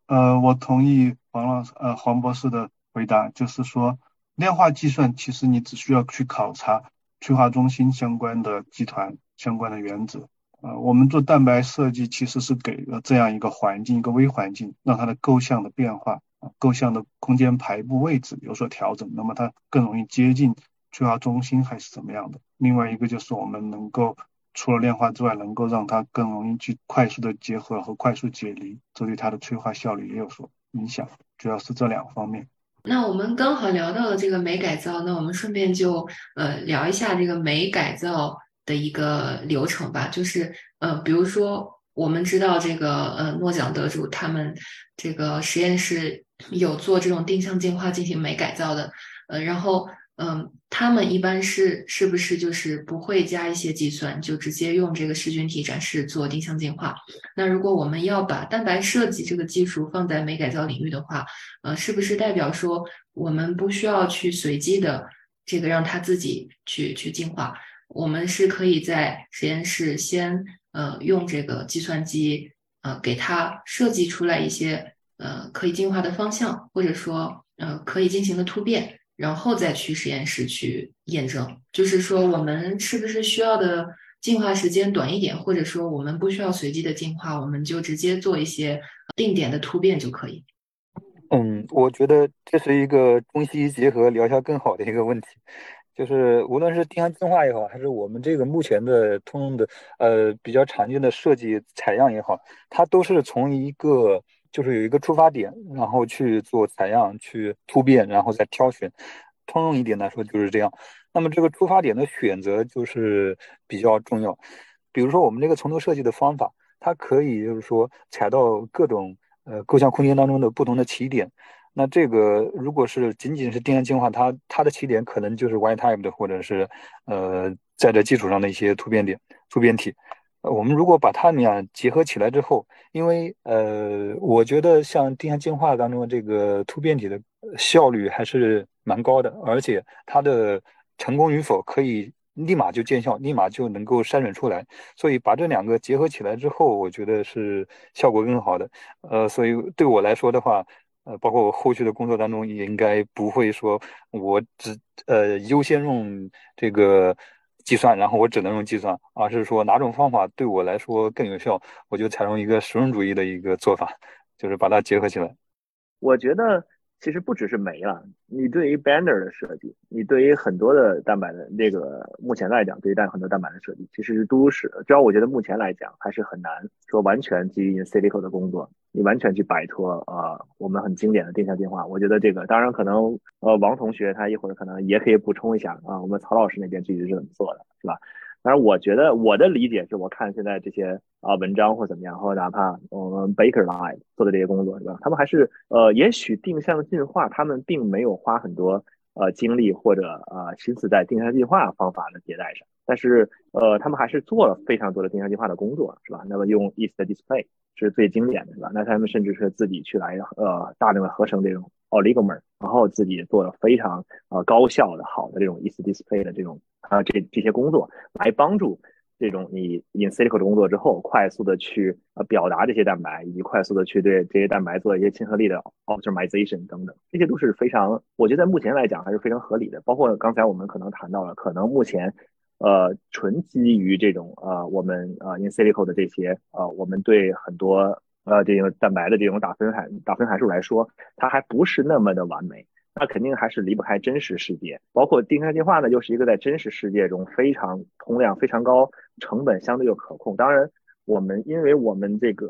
呃，我同意黄老师，呃，黄博士的。回答就是说，量化计算其实你只需要去考察催化中心相关的集团、相关的原子。呃，我们做蛋白设计其实是给了这样一个环境，一个微环境，让它的构象的变化啊，构象的空间排布位置有所调整，那么它更容易接近催化中心还是怎么样的。另外一个就是我们能够除了量化之外，能够让它更容易去快速的结合和快速解离，这对它的催化效率也有所影响。主要是这两方面。那我们刚好聊到了这个酶改造，那我们顺便就呃聊一下这个酶改造的一个流程吧。就是呃，比如说我们知道这个呃诺奖得主他们这个实验室有做这种定向进化进行酶改造的，呃，然后。嗯，他们一般是是不是就是不会加一些计算，就直接用这个噬菌体展示做定向进化？那如果我们要把蛋白设计这个技术放在酶改造领域的话，呃，是不是代表说我们不需要去随机的这个让它自己去去进化？我们是可以在实验室先呃用这个计算机呃给它设计出来一些呃可以进化的方向，或者说呃可以进行的突变。然后再去实验室去验证，就是说我们是不是需要的进化时间短一点，或者说我们不需要随机的进化，我们就直接做一些定点的突变就可以。嗯，我觉得这是一个中西医结合疗效更好的一个问题，就是无论是定向进化也好，还是我们这个目前的通用的呃比较常见的设计采样也好，它都是从一个。就是有一个出发点，然后去做采样、去突变，然后再挑选。通用一点来说就是这样。那么这个出发点的选择就是比较重要。比如说我们这个从头设计的方法，它可以就是说采到各种呃构象空间当中的不同的起点。那这个如果是仅仅是定向进化，它它的起点可能就是 Y type 的，或者是呃在这基础上的一些突变点、突变体。我们如果把它俩结合起来之后，因为呃，我觉得像定向进化当中这个突变体的效率还是蛮高的，而且它的成功与否可以立马就见效，立马就能够筛选出来。所以把这两个结合起来之后，我觉得是效果更好的。呃，所以对我来说的话，呃，包括我后续的工作当中，也应该不会说我只呃优先用这个。计算，然后我只能用计算，而是说哪种方法对我来说更有效，我就采用一个实用主义的一个做法，就是把它结合起来。我觉得。其实不只是酶了，你对于 binder 的设计，你对于很多的蛋白的这个目前来讲，对于蛋很多蛋白的设计，其实是都市。主要我觉得目前来讲还是很难说完全基于 silico 的工作，你完全去摆脱呃我们很经典的定向进化。我觉得这个当然可能呃王同学他一会儿可能也可以补充一下啊，我们曹老师那边具体是怎么做的，是吧？但是，我觉得我的理解是我看现在这些啊文章或怎么样，或哪怕我们 Baker Line 做的这些工作是吧？他们还是呃，也许定向进化，他们并没有花很多呃精力或者呃心思在定向计划方法的迭代上，但是呃，他们还是做了非常多的定向计划的工作是吧？那么用 East Display 是最经典的是吧？那他们甚至是自己去来呃大量的合成这种 oligomer，然后自己做了非常呃高效的好的这种 East Display 的这种。啊，这这些工作来帮助这种你 in silico 的工作之后，快速的去呃表达这些蛋白，以及快速的去对这些蛋白做一些亲和力的 optimization 等等，这些都是非常，我觉得目前来讲还是非常合理的。包括刚才我们可能谈到了，可能目前呃纯基于这种呃我们呃 in silico 的这些呃我们对很多呃这种蛋白的这种打分函打分函数来说，它还不是那么的完美。那肯定还是离不开真实世界，包括定向进化呢，又是一个在真实世界中非常通量非常高、成本相对又可控。当然，我们因为我们这个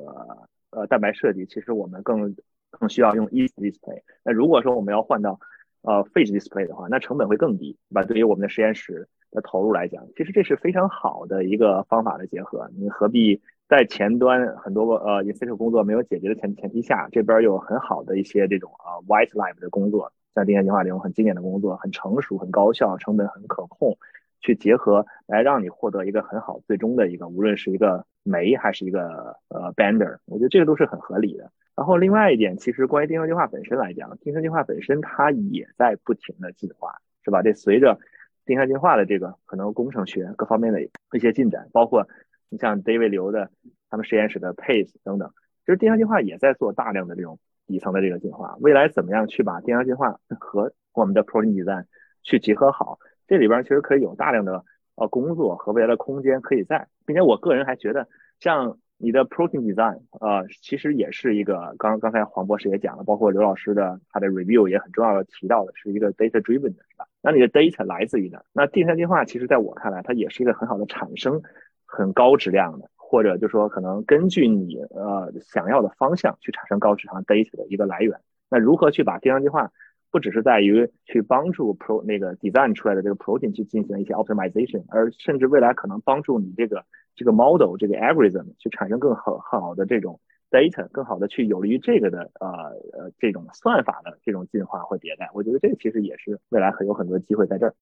呃蛋白设计，其实我们更更需要用 easy Display。那如果说我们要换到呃 Phase Display 的话，那成本会更低，对吧？对于我们的实验室的投入来讲，其实这是非常好的一个方法的结合。你何必在前端很多个呃 in situ 工作没有解决的前前提下，这边有很好的一些这种啊 White Lab 的工作？像定向进化这种很经典的工作，很成熟、很高效、成本很可控，去结合来让你获得一个很好最终的一个，无论是一个酶还是一个呃 bender，我觉得这个都是很合理的。然后另外一点，其实关于定向进化本身来讲，定向进化本身它也在不停的进化，是吧？这随着定向进化的这个可能工程学各方面的一些进展，包括你像 David 刘的他们实验室的 Pace 等等，其实定向进化也在做大量的这种。底层的这个进化，未来怎么样去把定向进化和我们的 protein design 去结合好？这里边其实可以有大量的呃工作和未来的空间可以在，并且我个人还觉得，像你的 protein design 呃，其实也是一个刚刚才黄博士也讲了，包括刘老师的他的 review 也很重要的提到的是一个 data driven 的是吧？那你的 data 来自于哪？那定向进化其实在我看来，它也是一个很好的产生很高质量的。或者就说可能根据你呃想要的方向去产生高质量 data 的一个来源。那如何去把定向进化不只是在于去帮助 pro 那个 design 出来的这个 protein 去进行一些 optimization，而甚至未来可能帮助你这个这个 model 这个 algorithm 去产生更好好的这种 data，更好的去有利于这个的呃呃这种算法的这种进化或迭代。我觉得这个其实也是未来很有很多机会在这儿。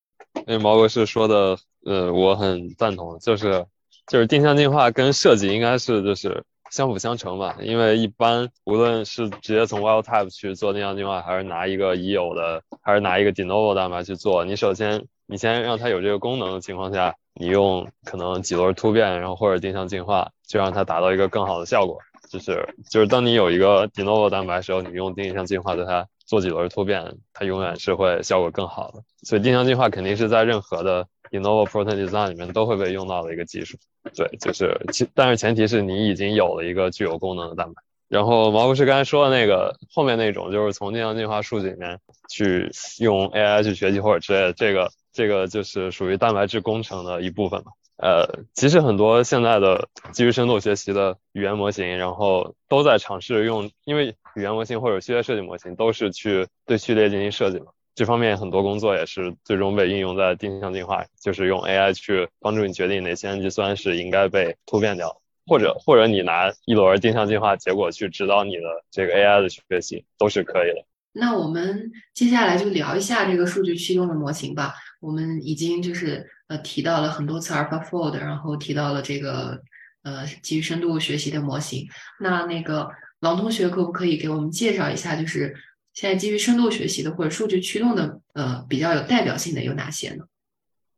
那毛博士说的呃我很赞同，就是。就是定向进化跟设计应该是就是相辅相成吧，因为一般无论是直接从 wild type 去做定向进化，还是拿一个已有的，还是拿一个 de novo 蛋白去做，你首先你先让它有这个功能的情况下，你用可能几轮突变，然后或者定向进化，就让它达到一个更好的效果。就是就是当你有一个 de novo 蛋白时候，你用定向进化对它做几轮突变，它永远是会效果更好的。所以定向进化肯定是在任何的 de novo protein design 里面都会被用到的一个技术。对，就是其，但是前提是你已经有了一个具有功能的蛋白。然后毛博士刚才说的那个后面那种，就是从定向进化数据里面去用 AI 去学习或者之类的，这个这个就是属于蛋白质工程的一部分嘛。呃，其实很多现在的基于深度学习的语言模型，然后都在尝试用，因为语言模型或者序列设计模型都是去对序列进行设计嘛。这方面很多工作也是最终被应用在定向进化，就是用 AI 去帮助你决定哪些氨基酸是应该被突变掉，或者或者你拿一轮定向进化结果去指导你的这个 AI 的学习，都是可以的。那我们接下来就聊一下这个数据驱动的模型吧。我们已经就是呃提到了很多次 AlphaFold，然后提到了这个呃基于深度学习的模型。那那个王同学可不可以给我们介绍一下，就是？现在基于深度学习的或者数据驱动的，呃，比较有代表性的有哪些呢？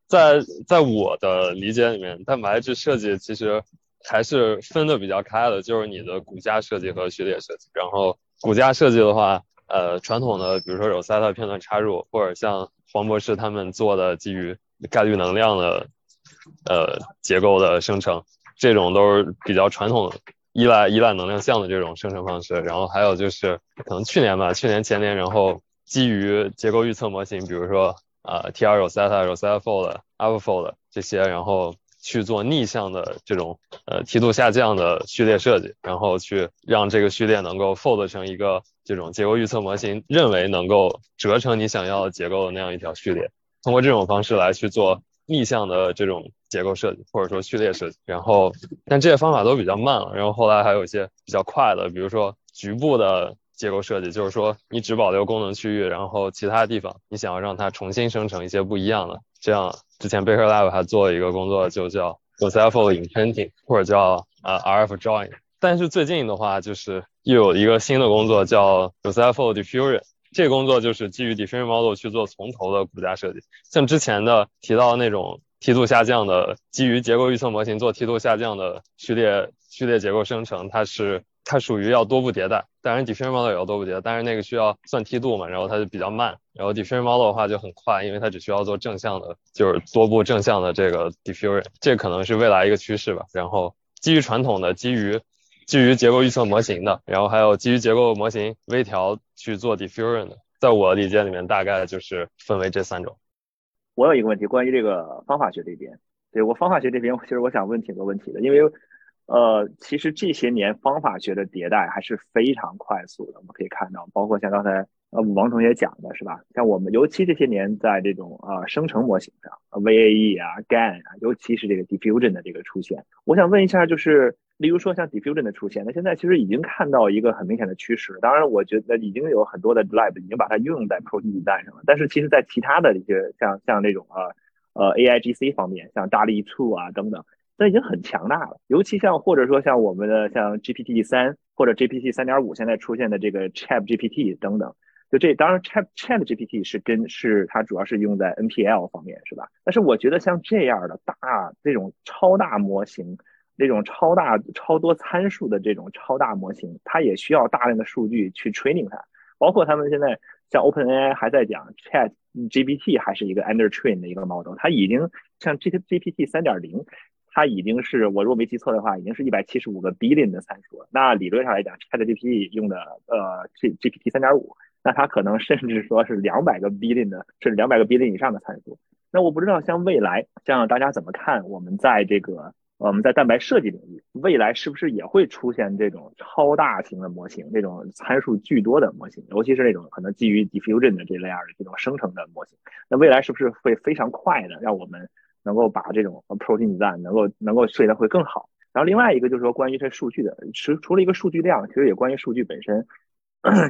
在在我的理解里面，蛋白质设计其实还是分的比较开的，就是你的骨架设计和序列设计。然后骨架设计的话，呃，传统的比如说有 SATA 片段插入，或者像黄博士他们做的基于概率能量的呃结构的生成，这种都是比较传统。依赖依赖能量项的这种生成方式，然后还有就是可能去年吧，去年前年，然后基于结构预测模型，比如说啊 T2 Rosetta、Rosetta Fold、AlphaFold 这些，然后去做逆向的这种呃梯度下降的序列设计，然后去让这个序列能够 fold 成一个这种结构预测模型认为能够折成你想要的结构的那样一条序列，通过这种方式来去做逆向的这种。结构设计或者说序列设计。然后，但这些方法都比较慢了。然后后来还有一些比较快的，比如说局部的结构设计，就是说你只保留功能区域，然后其他地方你想要让它重新生成一些不一样的。这样，之前 Baker Lab 还做了一个工作，就叫 Conceptual Imprinting，或者叫呃 RF Drawing。但是最近的话，就是又有一个新的工作叫 Conceptual Diffusion。这个工作就是基于 diffusion model 去做从头的骨架设计，像之前的提到那种梯度下降的，基于结构预测模型做梯度下降的序列序列结构生成，它是它属于要多步迭代。当然 diffusion model 也要多步迭代，但是那个需要算梯度嘛，然后它就比较慢。然后 diffusion model 的话就很快，因为它只需要做正向的，就是多步正向的这个 diffusion，这可能是未来一个趋势吧。然后基于传统的基于基于结构预测模型的，然后还有基于结构模型微调去做 diffusion 的，在我的理解里面，大概就是分为这三种。我有一个问题，关于这个方法学这边，对我方法学这边，其实我想问挺多问题的，因为呃，其实这些年方法学的迭代还是非常快速的，我们可以看到，包括像刚才呃王同学讲的是吧？像我们尤其这些年在这种呃生成模型上，VAE 啊、GAN 啊，尤其是这个 diffusion 的这个出现，我想问一下，就是。例如说像 diffusion 的出现，那现在其实已经看到一个很明显的趋势。当然，我觉得已经有很多的 lab 已经把它应用在 p r o t e i n 带上了。但是，其实，在其他的一些像像那种呃呃 AIGC 方面，像 DALL-E 2啊等等，那已经很强大了。尤其像或者说像我们的像 GPT 三或者 GPT 三点五现在出现的这个 Chat GPT 等等，就这当然 Chat Chat GPT 是跟是它主要是用在 NPL 方面是吧？但是我觉得像这样的大这种超大模型。那种超大、超多参数的这种超大模型，它也需要大量的数据去 training 它。包括他们现在像 OpenAI 还在讲 Chat GPT 还是一个 under train 的一个 model，它已经像 G GPT 三点零，它已经是我如果没记错的话，已经是一百七十五个 billion 的参数了。那理论上来讲，Chat GPT 用的呃 G GPT 三点五，那它可能甚至说是两百个 billion 的，甚至两百个 billion 以上的参数。那我不知道像未来，像大家怎么看我们在这个。我们在蛋白设计领域，未来是不是也会出现这种超大型的模型，这种参数巨多的模型，尤其是那种可能基于 diffusion 的这类样的这种生成的模型？那未来是不是会非常快的，让我们能够把这种 protein design 能够能够设计的会更好？然后另外一个就是说关于这数据的，除除了一个数据量，其实也关于数据本身。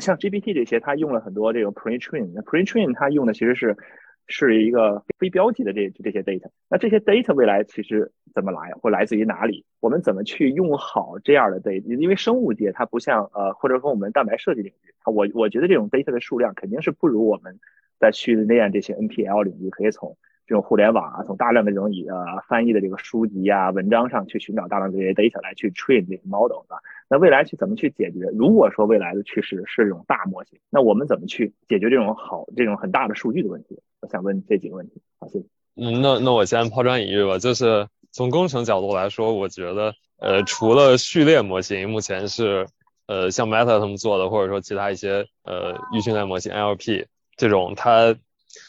像 GPT 这些，它用了很多这种 pre-train，那 pre-train 它用的其实是。是一个非标记的这这些 data，那这些 data 未来其实怎么来，或来自于哪里？我们怎么去用好这样的 data？因为生物界它不像呃，或者说我们蛋白设计领域，我我觉得这种 data 的数量肯定是不如我们在训练这些 NPL 领域可以从。这种互联网啊，从大量的这种以呃翻译的这个书籍啊、文章上去寻找大量这些 data 来去 train 这个 model 啊。那未来去怎么去解决？如果说未来的趋势是这种大模型，那我们怎么去解决这种好、这种很大的数据的问题？我想问这几个问题。好，谢谢。嗯，那那我先抛砖引玉吧。就是从工程角度来说，我觉得呃，除了序列模型，目前是呃像 Meta 他们做的，或者说其他一些呃预训练模型 L P 这种，它。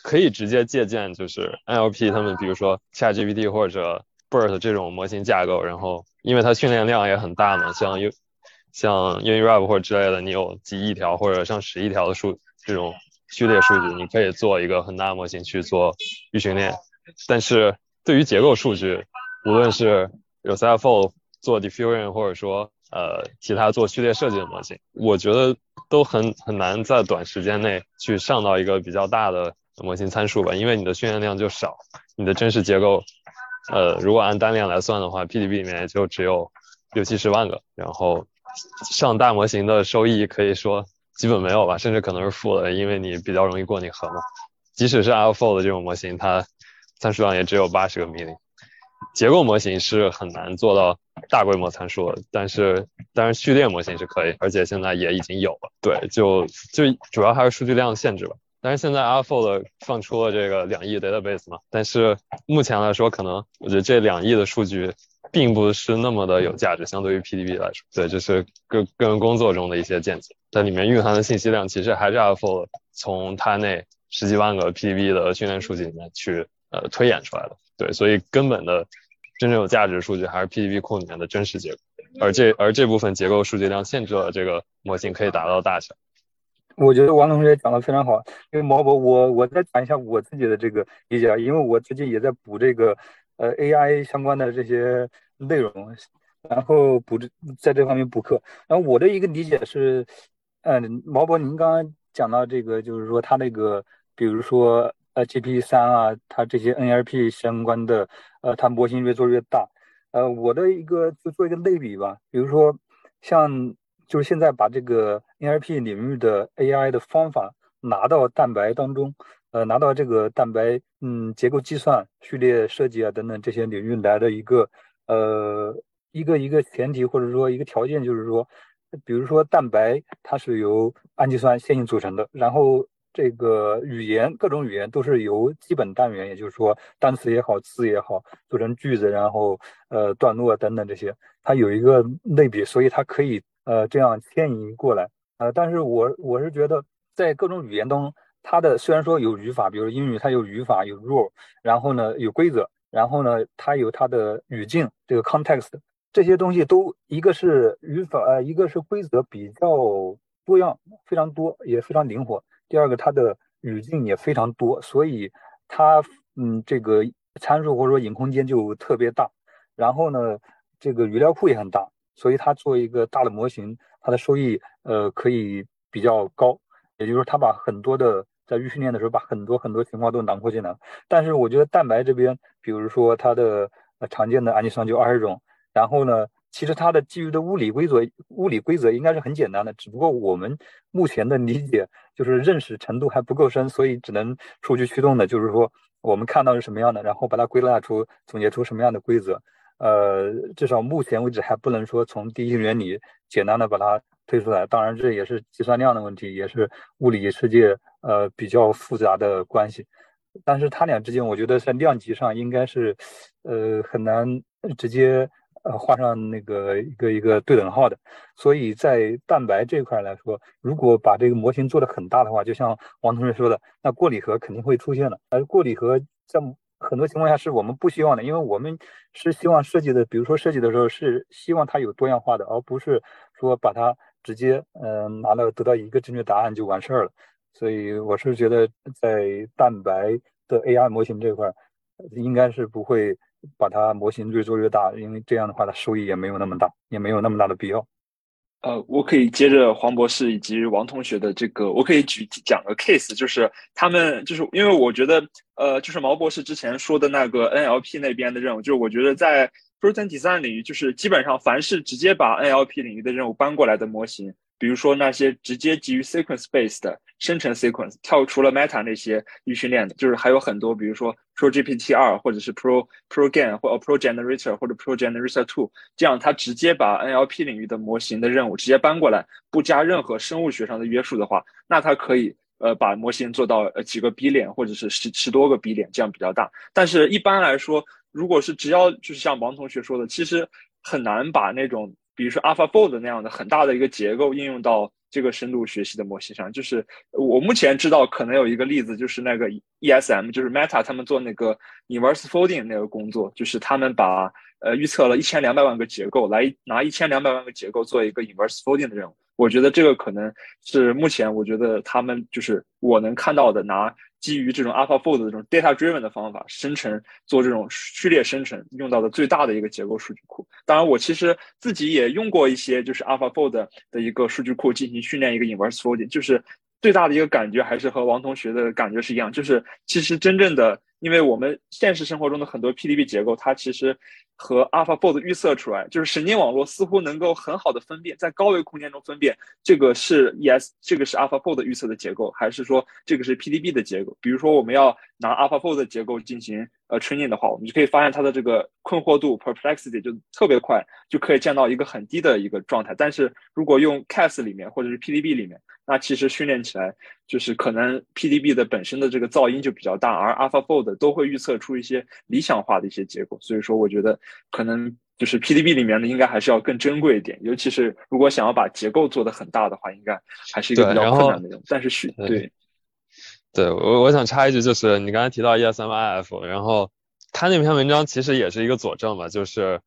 可以直接借鉴，就是 NLP 他们，比如说 ChatGPT 或者 BERT 这种模型架构，然后因为它训练量也很大嘛，像 U 像 UniRap 或者之类的，你有几亿条或者上十亿条的数这种序列数据，你可以做一个很大模型去做预训练。但是对于结构数据，无论是 ResFo 做 Diffusion 或者说呃其他做序列设计的模型，我觉得都很很难在短时间内去上到一个比较大的。模型参数吧，因为你的训练量就少，你的真实结构，呃，如果按单量来算的话，PDB 里面也就只有六七十万个，然后上大模型的收益可以说基本没有吧，甚至可能是负的，因为你比较容易过拟合嘛。即使是 AlphaFold 这种模型，它参数量也只有八十个 million，。结构模型是很难做到大规模参数的，但是但是序列模型是可以，而且现在也已经有了。对，就就主要还是数据量限制吧。但是现在 AlphaFold 放出了这个两亿 database 嘛，但是目前来说，可能我觉得这两亿的数据并不是那么的有价值，相对于 PDB 来说。对，这是个个人工作中的一些见解。但里面蕴含的信息量，其实还是 AlphaFold 从它那十几万个 PDB 的训练数据里面去呃推演出来的。对，所以根本的真正有价值的数据还是 PDB 库里面的真实结构，而这而这部分结构数据量限制了这个模型可以达到大小。我觉得王同学讲的非常好，因为毛博，我我再讲一下我自己的这个理解啊，因为我最近也在补这个呃 AI 相关的这些内容，然后补这在这方面补课。然后我的一个理解是，嗯，毛博，您刚刚讲到这个，就是说他那个，比如说呃 GP 三啊，它这些 NLP 相关的，呃，它模型越做越大。呃，我的一个就做一个类比吧，比如说像就是现在把这个 NLP 领域的 AI 的方法拿到蛋白当中。呃，拿到这个蛋白，嗯，结构计算、序列设计啊等等这些领域来的一个，呃，一个一个前提或者说一个条件，就是说，比如说蛋白它是由氨基酸线性组成的，然后这个语言各种语言都是由基本单元，也就是说单词也好、字也好组成句子，然后呃段落等等这些，它有一个类比，所以它可以呃这样迁移过来。呃，但是我我是觉得在各种语言中。它的虽然说有语法，比如英语它有语法有 rule，然后呢有规则，然后呢它有它的语境这个 context，这些东西都一个是语法呃一个是规则比较多样非常多也非常灵活，第二个它的语境也非常多，所以它嗯这个参数或者说隐空间就特别大，然后呢这个语料库也很大，所以它做一个大的模型，它的收益呃可以比较高，也就是说它把很多的在预训练的时候，把很多很多情况都囊括进来。但是我觉得蛋白这边，比如说它的呃常见的氨基酸就二十种，然后呢，其实它的基于的物理规则、物理规则应该是很简单的，只不过我们目前的理解就是认识程度还不够深，所以只能数据驱动的，就是说我们看到是什么样的，然后把它归纳出、总结出什么样的规则。呃，至少目前为止还不能说从第一原理简单的把它推出来。当然，这也是计算量的问题，也是物理世界呃比较复杂的关系。但是它俩之间，我觉得在量级上应该是呃很难直接呃画上那个一个一个对等号的。所以在蛋白这块来说，如果把这个模型做得很大的话，就像王同学说的，那过礼盒肯定会出现的。而过礼盒在很多情况下是我们不希望的，因为我们是希望设计的，比如说设计的时候是希望它有多样化的，而不是说把它直接嗯拿到得到一个正确答案就完事儿了。所以我是觉得在蛋白的 AI 模型这块，应该是不会把它模型越做越大，因为这样的话它收益也没有那么大，也没有那么大的必要。呃，我可以接着黄博士以及王同学的这个，我可以举讲个 case，就是他们就是因为我觉得，呃，就是毛博士之前说的那个 NLP 那边的任务，就是我觉得在 p r o t e n design 领域，就是基本上凡是直接把 NLP 领域的任务搬过来的模型。比如说那些直接基于 sequence based 的生成 sequence，跳除了 Meta 那些预训练的，就是还有很多，比如说 Pro GPT 二或者是 Pro Pro Gen 或 Pro Generator 或者 Pro Generator Two，这样它直接把 NLP 领域的模型的任务直接搬过来，不加任何生物学上的约束的话，那它可以呃把模型做到呃几个 B 脸或者是十十多个 B 脸，这样比较大。但是一般来说，如果是只要就是像王同学说的，其实很难把那种。比如说 AlphaFold 那样的很大的一个结构应用到这个深度学习的模型上，就是我目前知道可能有一个例子，就是那个 ESM，就是 Meta 他们做那个 Inverse Folding 那个工作，就是他们把呃预测了一千两百万个结构，来拿一千两百万个结构做一个 Inverse Folding 的任务。我觉得这个可能是目前我觉得他们就是我能看到的拿。基于这种 AlphaFold 的这种 data-driven 的方法生成做这种序列生成用到的最大的一个结构数据库。当然，我其实自己也用过一些就是 AlphaFold 的一个数据库进行训练一个 inverse folding，就是最大的一个感觉还是和王同学的感觉是一样，就是其实真正的，因为我们现实生活中的很多 PDB 结构，它其实。和 AlphaFold 预测出来，就是神经网络似乎能够很好的分辨，在高维空间中分辨这个是 ES，这个是 AlphaFold 预测的结构，还是说这个是 PDB 的结构？比如说我们要拿 AlphaFold 的结构进行呃 training 的话，我们就可以发现它的这个困惑度 perplexity 就特别快，就可以降到一个很低的一个状态。但是如果用 Cas 里面或者是 PDB 里面，那其实训练起来就是可能 PDB 的本身的这个噪音就比较大，而 AlphaFold 都会预测出一些理想化的一些结果。所以说，我觉得可能就是 PDB 里面的应该还是要更珍贵一点，尤其是如果想要把结构做得很大的话，应该还是一个比较困难的。但是许对，对我我想插一句，就是你刚才提到 ESMIF，然后他那篇文章其实也是一个佐证嘛，就是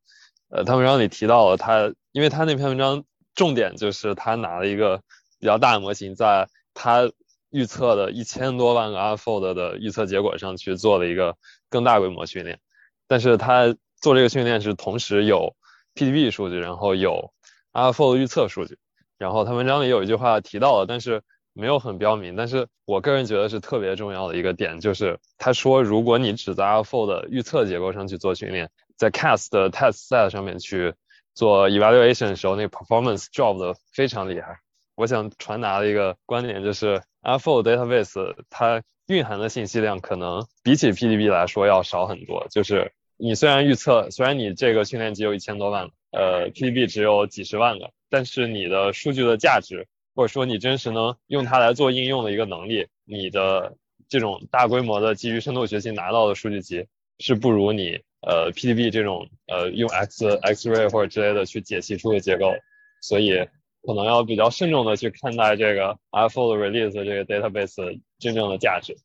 呃，他文章里提到了他，因为他那篇文章。重点就是他拿了一个比较大的模型，在他预测的一千多万个 AlphaFold 的预测结果上去做了一个更大规模训练。但是它做这个训练是同时有 PDB 数据，然后有 AlphaFold 预测数据，然后他文章里有一句话提到了，但是没有很标明，但是我个人觉得是特别重要的一个点，就是他说如果你只在 AlphaFold 的预测结构上去做训练，在 Cast 的 Test Set 上面去做 Evaluation 的时候，那个 Performance drop 的非常厉害。我想传达的一个观点就是 AlphaFold Database 它蕴含的信息量可能比起 PDB 来说要少很多，就是你虽然预测，虽然你这个训练集有一千多万，呃，PDB 只有几十万个，但是你的数据的价值，或者说你真实能用它来做应用的一个能力，你的这种大规模的基于深度学习拿到的数据集，是不如你呃 PDB 这种呃用 X X-ray 或者之类的去解析出的结构，所以可能要比较慎重的去看待这个 AlphaFold release 这个 database 真正的价值。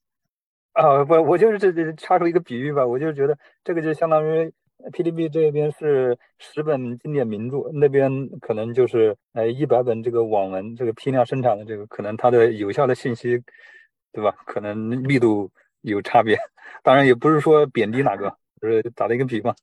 啊，不，我就是这这插出一个比喻吧，我就是觉得这个就相当于 PDB 这边是十本经典名著，那边可能就是呃一百本这个网文，这个批量生产的这个，可能它的有效的信息，对吧？可能密度有差别。当然也不是说贬低哪个，就是打了一个比方。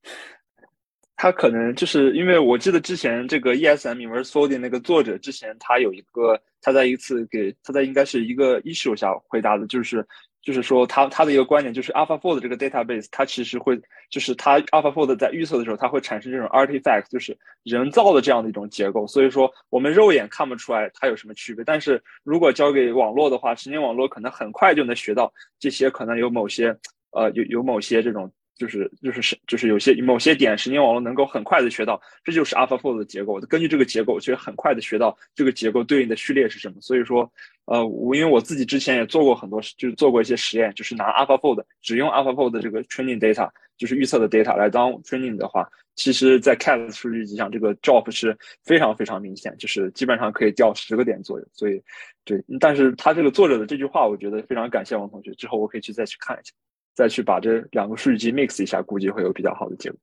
他可能就是因为我记得之前这个 ESM Inverse body 那个作者之前他有一个他在一次给他在应该是一个 issue 下回答的，就是就是说他他的一个观点就是 AlphaFold 这个 database 它其实会就是它 AlphaFold 在预测的时候它会产生这种 artifact 就是人造的这样的一种结构，所以说我们肉眼看不出来它有什么区别，但是如果交给网络的话，神经网络可能很快就能学到这些可能有某些呃有有某些这种。就是就是是就是有些某些点，神经网络能够很快的学到，这就是 AlphaFold 的结构。根据这个结构，其实很快的学到这个结构对应的序列是什么。所以说，呃，我因为我自己之前也做过很多，就是做过一些实验，就是拿 AlphaFold 只用 AlphaFold 这个 training data，就是预测的 data 来当 training 的话，其实在 Cast 数据集上，这个 drop 是非常非常明显，就是基本上可以掉十个点左右。所以，对，但是他这个作者的这句话，我觉得非常感谢王同学，之后我可以去再去看一下。再去把这两个数据集 mix 一下，估计会有比较好的结果。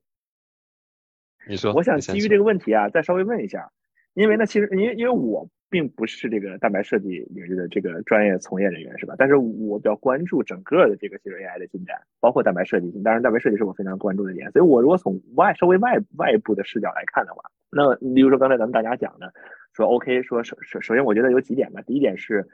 你说，我想基于这个问题啊，再稍微问一下，因为呢，其实因为因为我并不是这个蛋白设计领域的这个专业从业人员，是吧？但是我比较关注整个的这个其实 AI 的进展，包括蛋白设计。当然，蛋白设计是我非常关注的点。所以我如果从外稍微外外部的视角来看的话，那比如说刚才咱们大家讲的，说 OK，说首首首先我觉得有几点吧。第一点是。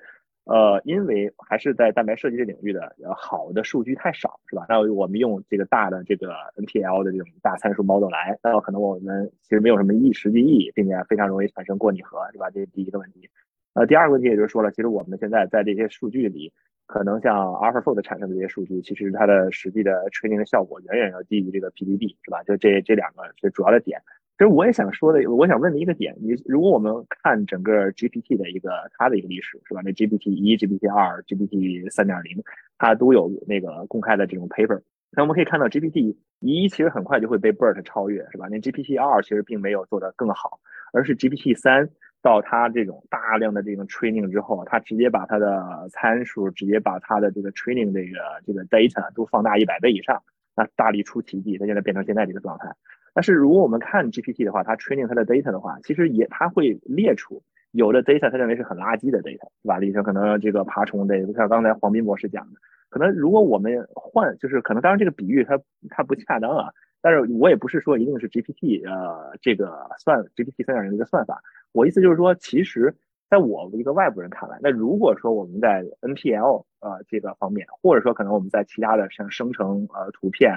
呃，因为还是在蛋白设计这领域的，好的数据太少，是吧？那我们用这个大的这个 NPL 的这种大参数 model 来，那可能我们其实没有什么意实际意义，并且非常容易产生过拟合，是吧？这是第一个问题。呃，第二个问题也就是说了，其实我们现在在这些数据里，可能像 AlphaFold 产生的这些数据，其实它的实际的 training 的效果远远要低于这个 PDB，是吧？就这这两个是主要的点。其实我也想说的，我想问的一个点，你如果我们看整个 GPT 的一个它的一个历史，是吧？那 GPT 一、GPT 二、GPT 三点零，它都有那个公开的这种 paper。那我们可以看到，GPT 一其实很快就会被 BERT 超越，是吧？那 GPT 二其实并没有做得更好，而是 GPT 三到它这种大量的这种 training 之后，它直接把它的参数，直接把它的这个 training 这个这个 data 都放大一百倍以上，那大力出奇迹，它现在变成现在这个状态。但是如果我们看 GPT 的话，它 training 它的 data 的话，其实也它会列出有的 data 它认为是很垃圾的 data，是吧？例如可能这个爬虫 data，像刚才黄斌博士讲的，可能如果我们换，就是可能当然这个比喻它它不恰当啊，但是我也不是说一定是 GPT 呃这个算 GPT 三点零的一个算法，我意思就是说，其实在我一个外部人看来，那如果说我们在 NPL 呃这个方面，或者说可能我们在其他的像生成呃图片。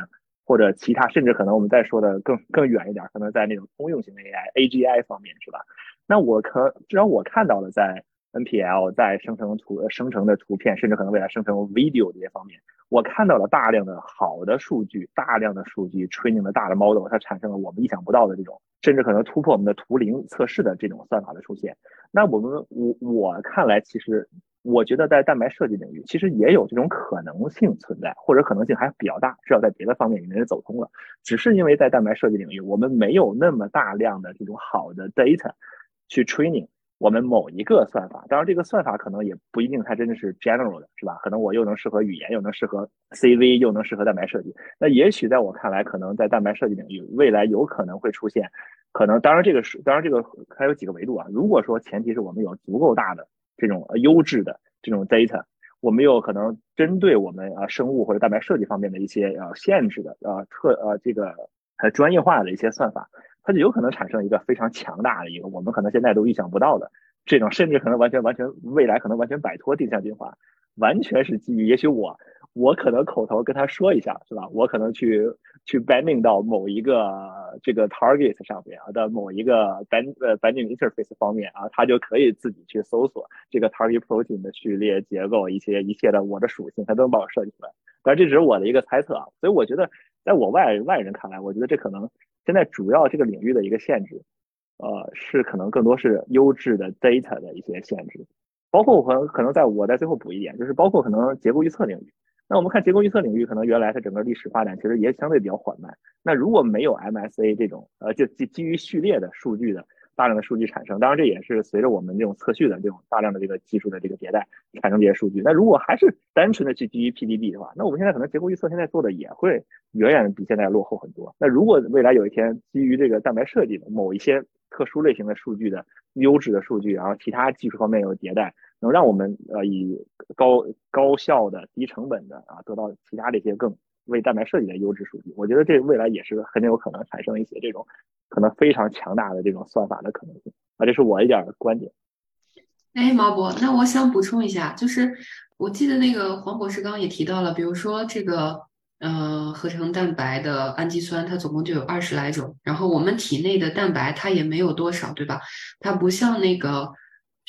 或者其他，甚至可能我们再说的更更远一点，可能在那种通用型的 AI AGI 方面，是吧？那我可至少我看到了，在 NPL 在生成图生成的图片，甚至可能未来生成 video 这些方面，我看到了大量的好的数据，大量的数据 training 的大的 model，它产生了我们意想不到的这种，甚至可能突破我们的图灵测试的这种算法的出现。那我们我我看来，其实。我觉得在蛋白设计领域，其实也有这种可能性存在，或者可能性还比较大，至少在别的方面已经走通了。只是因为在蛋白设计领域，我们没有那么大量的这种好的 data 去 training 我们某一个算法。当然，这个算法可能也不一定它真的是 general 的，是吧？可能我又能适合语言，又能适合 CV，又能适合蛋白设计。那也许在我看来，可能在蛋白设计领域，未来有可能会出现，可能当然这个是当然这个还有几个维度啊。如果说前提是我们有足够大的。这种优质的这种 data，我们有可能针对我们啊生物或者蛋白设计方面的一些呃限制的呃特呃这个呃专业化的一些算法，它就有可能产生一个非常强大的一个我们可能现在都预想不到的这种，甚至可能完全完全未来可能完全摆脱定向进化，完全是基于也许我。我可能口头跟他说一下，是吧？我可能去去 binding 到某一个这个 target 上面啊的某一个 bind 呃 binding interface 方面啊，他就可以自己去搜索这个 target protein 的序列结构一些一切的我的属性，他都能帮我设计出来。但这只是我的一个猜测啊，所以我觉得在我外外人看来，我觉得这可能现在主要这个领域的一个限制，呃，是可能更多是优质的 data 的一些限制，包括可能可能在我在最后补一点，就是包括可能结构预测领域。那我们看结构预测领域，可能原来它整个历史发展其实也相对比较缓慢。那如果没有 MSA 这种呃，就基基于序列的数据的大量的数据产生，当然这也是随着我们这种测序的这种大量的这个技术的这个迭代产生这些数据。那如果还是单纯的去基于 PDB 的话，那我们现在可能结构预测现在做的也会远远比现在落后很多。那如果未来有一天基于这个蛋白设计的某一些特殊类型的数据的优质的数据，然后其他技术方面有迭代。能让我们呃以高高效的、低成本的啊得到其他这些更为蛋白设计的优质数据，我觉得这未来也是很有可能产生一些这种可能非常强大的这种算法的可能性啊，这是我一点观点。哎，毛博，那我想补充一下，就是我记得那个黄博士刚刚也提到了，比如说这个呃合成蛋白的氨基酸，它总共就有二十来种，然后我们体内的蛋白它也没有多少，对吧？它不像那个。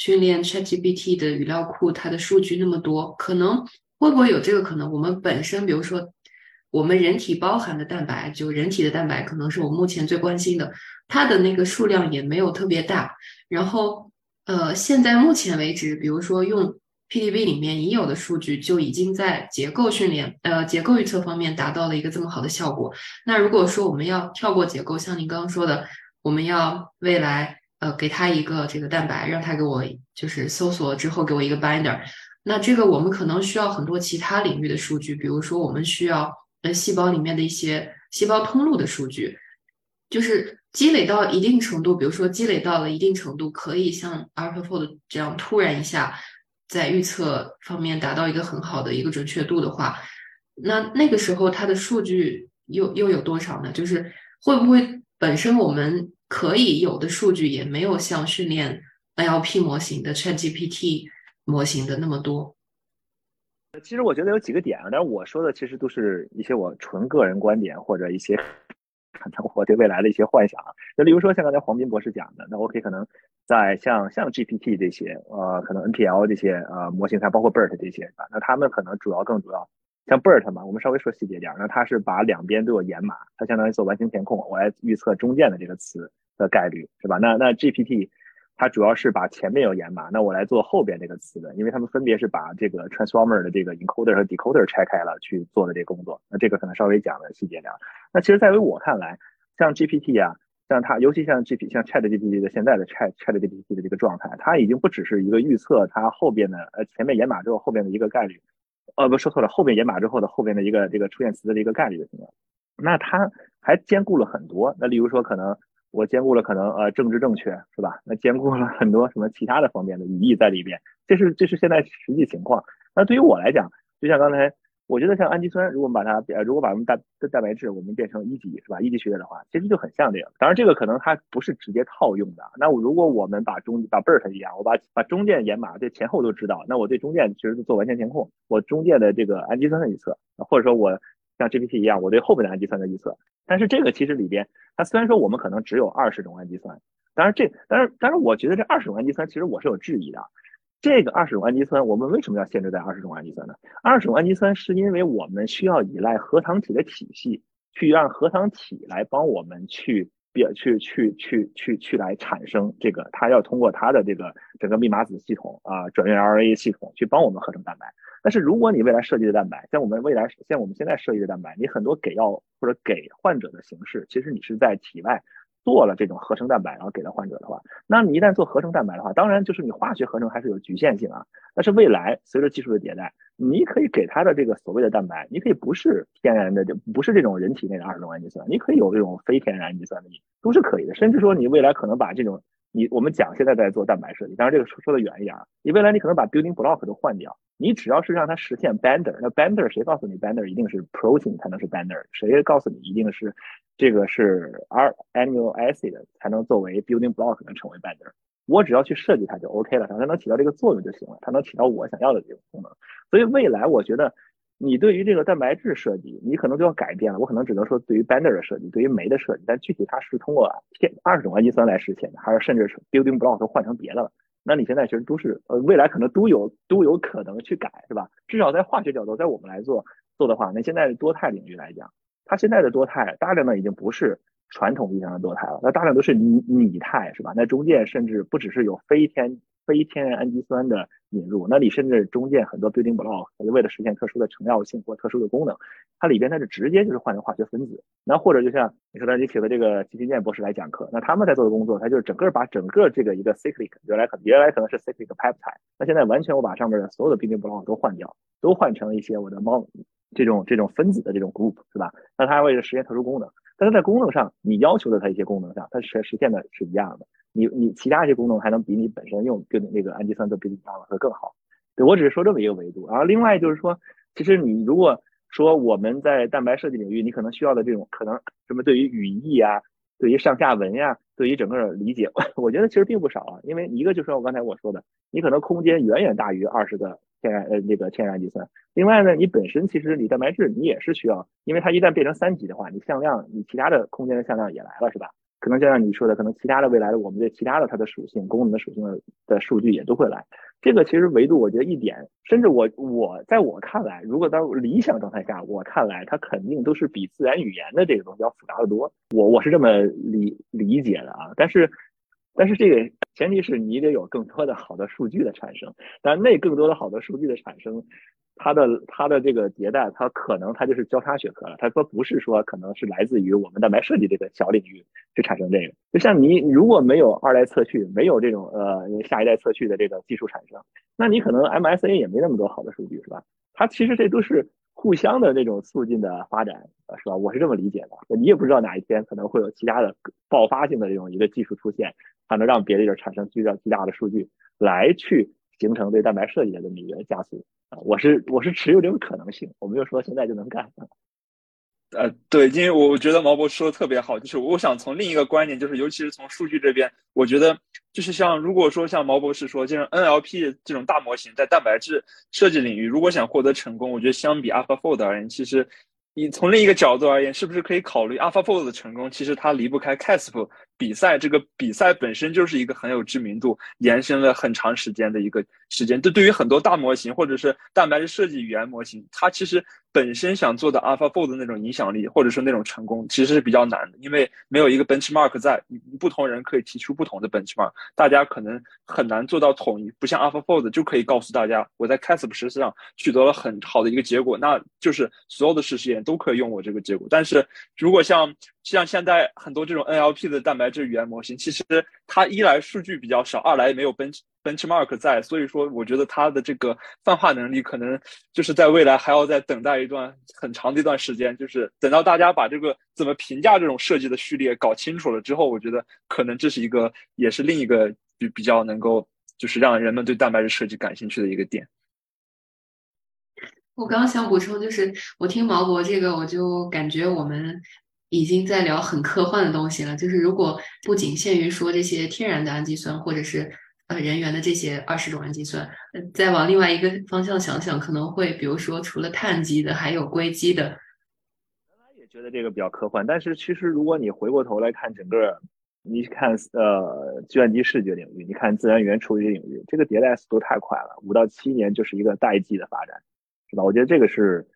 训练 ChatGPT 的语料库，它的数据那么多，可能会不会有这个可能？我们本身，比如说我们人体包含的蛋白，就人体的蛋白，可能是我目前最关心的，它的那个数量也没有特别大。然后，呃，现在目前为止，比如说用 PDB 里面已有的数据，就已经在结构训练、呃结构预测方面达到了一个这么好的效果。那如果说我们要跳过结构，像您刚刚说的，我们要未来。呃，给他一个这个蛋白，让他给我就是搜索之后给我一个 binder。那这个我们可能需要很多其他领域的数据，比如说我们需要呃细胞里面的一些细胞通路的数据，就是积累到一定程度，比如说积累到了一定程度，可以像 AlphaFold 这样突然一下在预测方面达到一个很好的一个准确度的话，那那个时候它的数据又又有多少呢？就是会不会本身我们可以有的数据也没有像训练 NLP 模型的 ChatGPT 模型的那么多。其实我觉得有几个点啊，但是我说的其实都是一些我纯个人观点或者一些可能我对未来的一些幻想。啊，那例如说像刚才黄斌博士讲的，那 OK 可能在像像 GPT 这些呃，可能 NPL 这些呃模型，它包括 BERT 这些啊，那他们可能主要更主要。像 BERT 嘛，我们稍微说细节点，那它是把两边都有掩码，它相当于做完形填空，我来预测中间的这个词的概率，是吧？那那 GPT 它主要是把前面有掩码，那我来做后边这个词的，因为他们分别是把这个 transformer 的这个 encoder 和 decoder 拆开了去做的这个工作，那这个可能稍微讲的细节点。那其实在于我看来，像 GPT 啊，像它，尤其像 GPT，像 ChatGPT 的现在的 Chat ChatGPT 的这个状态，它已经不只是一个预测它后边的呃前面掩码之后后边的一个概率。呃，不说错了，后边掩码之后的后边的一个这个出现词的一个概率的情况，那它还兼顾了很多。那例如说，可能我兼顾了可能呃政治正确是吧？那兼顾了很多什么其他的方面的语义在里边，这是这是现在实际情况。那对于我来讲，就像刚才。我觉得像氨基酸，如果把它，呃，如果把我们蛋蛋白质我们变成一级是吧？一级序列的话，其实就很像这个。当然，这个可能它不是直接套用的。那我如果我们把中把 BERT 一样，我把把中间掩码这前后都知道，那我对中间其实做完全填空，我中间的这个氨基酸的预测，或者说我像 GPT 一样，我对后面的氨基酸的预测。但是这个其实里边，它虽然说我们可能只有二十种氨基酸，当然这，但是但是我觉得这二十种氨基酸其实我是有质疑的。这个二十种氨基酸，我们为什么要限制在二十种氨基酸呢？二十种氨基酸是因为我们需要依赖核糖体的体系，去让核糖体来帮我们去也去去去去去来产生这个，它要通过它的这个整个密码子系统啊，转运 RNA 系统去帮我们合成蛋白。但是如果你未来设计的蛋白，像我们未来像我们现在设计的蛋白，你很多给药或者给患者的形式，其实你是在体外。做了这种合成蛋白，然后给到患者的话，那你一旦做合成蛋白的话，当然就是你化学合成还是有局限性啊。但是未来随着技术的迭代，你可以给它的这个所谓的蛋白，你可以不是天然的，就不是这种人体内的二十种氨基酸，你可以有这种非天然氨基酸的，都是可以的。甚至说你未来可能把这种你我们讲现在在做蛋白设计，当然这个说说的远一点，你未来你可能把 building block 都换掉，你只要是让它实现 bender，那 bender 谁告诉你 bender 一定是 protein 才能是 bender？谁告诉你一定是这个是 r amino acid 才能作为 building block 能成为 binder，我只要去设计它就 OK 了，让它能起到这个作用就行了，它能起到我想要的这种功能。所以未来我觉得。你对于这个蛋白质设计，你可能就要改变了。我可能只能说，对于 Binder 的设计，对于酶的设计，但具体它是通过天二十种氨基酸来实现的，还是甚至是 building block 都换成别的了？那你现在其实都是呃，未来可能都有都有可能去改，是吧？至少在化学角度，在我们来做做的话，那现在多肽领域来讲，它现在的多肽大量的已经不是传统意义上的多肽了，那大量都是拟拟肽，是吧？那中间甚至不只是有非天。非天然氨基酸的引入，那你甚至中间很多 building block，为了实现特殊的成药性或特殊的功能，它里边它是直接就是换成化学分子。那或者就像你说的，你请的这个齐新建博士来讲课，那他们在做的工作，他就是整个把整个这个一个 cyclic，原来可原来可能是 cyclic peptide，那现在完全我把上面的所有的 building block 都换掉，都换成一些我的猫这种这种分子的这种 group，是吧？那它为了实现特殊功能，但是在功能上，你要求的它一些功能上，它实实现的是一样的。你你其他一些功能还能比你本身用跟那个氨基酸做比较会更好，对我只是说这么一个维度。然后另外就是说，其实你如果说我们在蛋白设计领域，你可能需要的这种可能什么对于语义啊，对于上下文呀，对于整个理解，我觉得其实并不少啊。因为一个就是我刚才我说的，你可能空间远远大于二十个天然呃那个天然氨基酸。另外呢，你本身其实你蛋白质你也是需要，因为它一旦变成三级的话，你向量你其他的空间的向量也来了，是吧？可能就像你说的，可能其他的未来的我们的其他的它的属性、功能的属性的的数据也都会来。这个其实维度，我觉得一点，甚至我我在我看来，如果到理想状态下，我看来它肯定都是比自然语言的这个东西要复杂的多。我我是这么理理解的啊。但是但是这个前提是你得有更多的好的数据的产生，但那更多的好的数据的产生。它的它的这个迭代，它可能它就是交叉学科了。它说不是说可能是来自于我们蛋白设计这个小领域去产生这个。就像你如果没有二代测序，没有这种呃下一代测序的这个技术产生，那你可能 MSA 也没那么多好的数据，是吧？它其实这都是互相的那种促进的发展，是吧？我是这么理解的。你也不知道哪一天可能会有其他的爆发性的这种一个技术出现，它能让别的地产生巨大巨大的数据，来去形成对蛋白设计的这么一个加速。啊，我是我是持有这种可能性，我没有说现在就能干。呃，对，因为我我觉得毛博说的特别好，就是我想从另一个观点，就是尤其是从数据这边，我觉得就是像如果说像毛博士说，这种 NLP 这种大模型在蛋白质设计领域，如果想获得成功，我觉得相比 AlphaFold 而言，其实你从另一个角度而言，是不是可以考虑 AlphaFold 的成功？其实它离不开 CASP。比赛这个比赛本身就是一个很有知名度、延伸了很长时间的一个时间。这对于很多大模型或者是蛋白质设计语言模型，它其实本身想做的 AlphaFold 那种影响力，或者说那种成功，其实是比较难的，因为没有一个 benchmark 在，不同人可以提出不同的 benchmark，大家可能很难做到统一。不像 AlphaFold 就可以告诉大家，我在 CASP 实际上取得了很好的一个结果，那就是所有的实验都可以用我这个结果。但是如果像像现在很多这种 NLP 的蛋白质语言模型，其实它一来数据比较少，二来没有 bench benchmark 在，所以说我觉得它的这个泛化能力可能就是在未来还要再等待一段很长的一段时间，就是等到大家把这个怎么评价这种设计的序列搞清楚了之后，我觉得可能这是一个也是另一个比比较能够就是让人们对蛋白质设计感兴趣的一个点。我刚想补充，就是我听毛博这个，我就感觉我们。已经在聊很科幻的东西了，就是如果不仅限于说这些天然的氨基酸，或者是呃人员的这些二十种氨基酸，再往另外一个方向想想，可能会比如说除了碳基的，还有硅基的。原来也觉得这个比较科幻，但是其实如果你回过头来看整个，你看呃计算机视觉领域，你看自然语言处理领域，这个迭代速度太快了，五到七年就是一个代际的发展，是吧？我觉得这个是。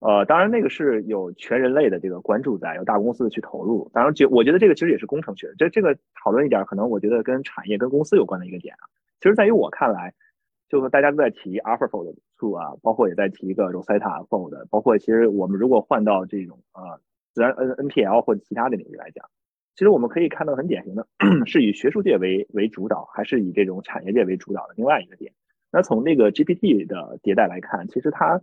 呃，当然那个是有全人类的这个关注在，有大公司的去投入。当然，就我觉得这个其实也是工程学。这这个讨论一点，可能我觉得跟产业、跟公司有关的一个点啊。其实在于我看来，就是大家都在提 AlphaFold Two 啊，包括也在提一个 Rosetta Fold，包括其实我们如果换到这种呃自然 N NPL 或者其他的领域来讲，其实我们可以看到很典型的 是以学术界为为主导，还是以这种产业界为主导的另外一个点。那从那个 GPT 的迭代来看，其实它。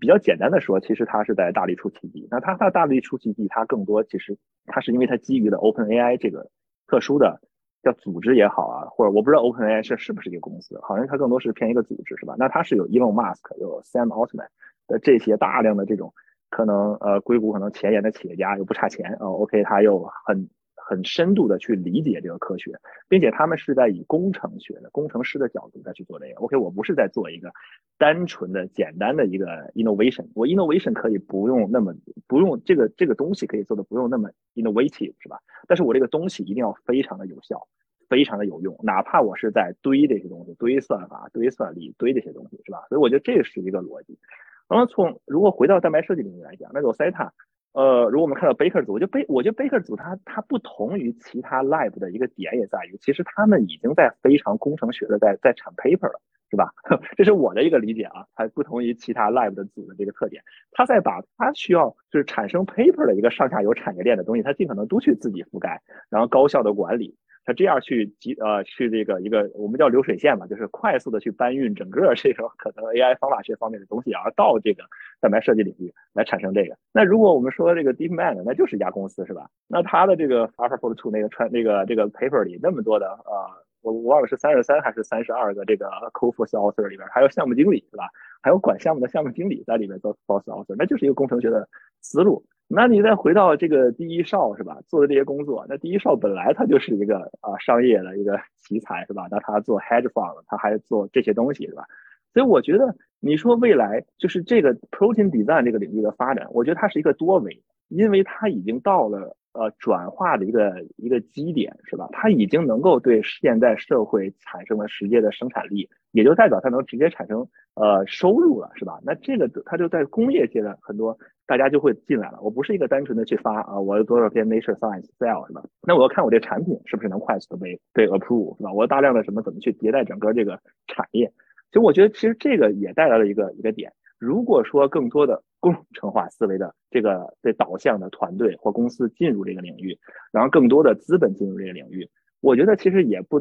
比较简单的说，其实它是在大力出奇迹。那它它大力出奇迹，它更多其实它是因为它基于了 OpenAI 这个特殊的叫组织也好啊，或者我不知道 OpenAI 是是不是一个公司，好像它更多是偏一个组织，是吧？那它是有 Elon Musk、有 Sam Altman 的这些大量的这种可能呃硅谷可能前沿的企业家又不差钱啊，OK，他又很。很深度的去理解这个科学，并且他们是在以工程学的工程师的角度再去做这个。OK，我不是在做一个单纯的简单的一个 innovation，我 innovation 可以不用那么不用这个这个东西可以做的不用那么 innovative 是吧？但是我这个东西一定要非常的有效，非常的有用，哪怕我是在堆这些东西，堆算法、堆算力、堆这些东西是吧？所以我觉得这是一个逻辑。然后从如果回到蛋白设计领域来讲，那 Rosetta。呃，如果我们看到 Baker 组，我觉得 Ba 我觉得 Baker 组它它不同于其他 lab 的一个点也在于，其实他们已经在非常工程学的在在产 paper 了，是吧？这是我的一个理解啊，它不同于其他 lab 的组的这个特点，他在把他需要就是产生 paper 的一个上下游产业链的东西，他尽可能都去自己覆盖，然后高效的管理。他这样去集呃去这个一个我们叫流水线嘛，就是快速的去搬运整个这种可能 AI 方法学方面的东西，而到这个蛋白设计领域来产生这个。那如果我们说这个 DeepMind，那就是一家公司是吧？那它的这个 AlphaFold to 那个传那个这个 paper 里那么多的呃，我我忘了是三十三还是三十二个这个 Co-First Author 里边还有项目经理是吧？还有管项目的项目经理在里面做 First Author，那就是一个工程学的思路。那你再回到这个第一少是吧？做的这些工作，那第一少本来他就是一个啊商业的一个 奇才是吧？那他做 hedge fund，他还做这些东西是吧？所以我觉得你说未来就是这个 protein design 这个领域的发展，我觉得它是一个多维，因为它已经到了呃转化的一个一个基点是吧？它已经能够对现在社会产生了直接的生产力，也就代表它能直接产生呃收入了是吧？那这个它就在工业界的很多。大家就会进来了。我不是一个单纯的去发啊，我有多少篇 Nature Science Cell 是吧？那我要看我这产品是不是能快速的被被 approve 是吧？我大量的什么怎么去迭代整个这个产业？其实我觉得其实这个也带来了一个一个点。如果说更多的工程化思维的这个对导向的团队或公司进入这个领域，然后更多的资本进入这个领域。我觉得其实也不，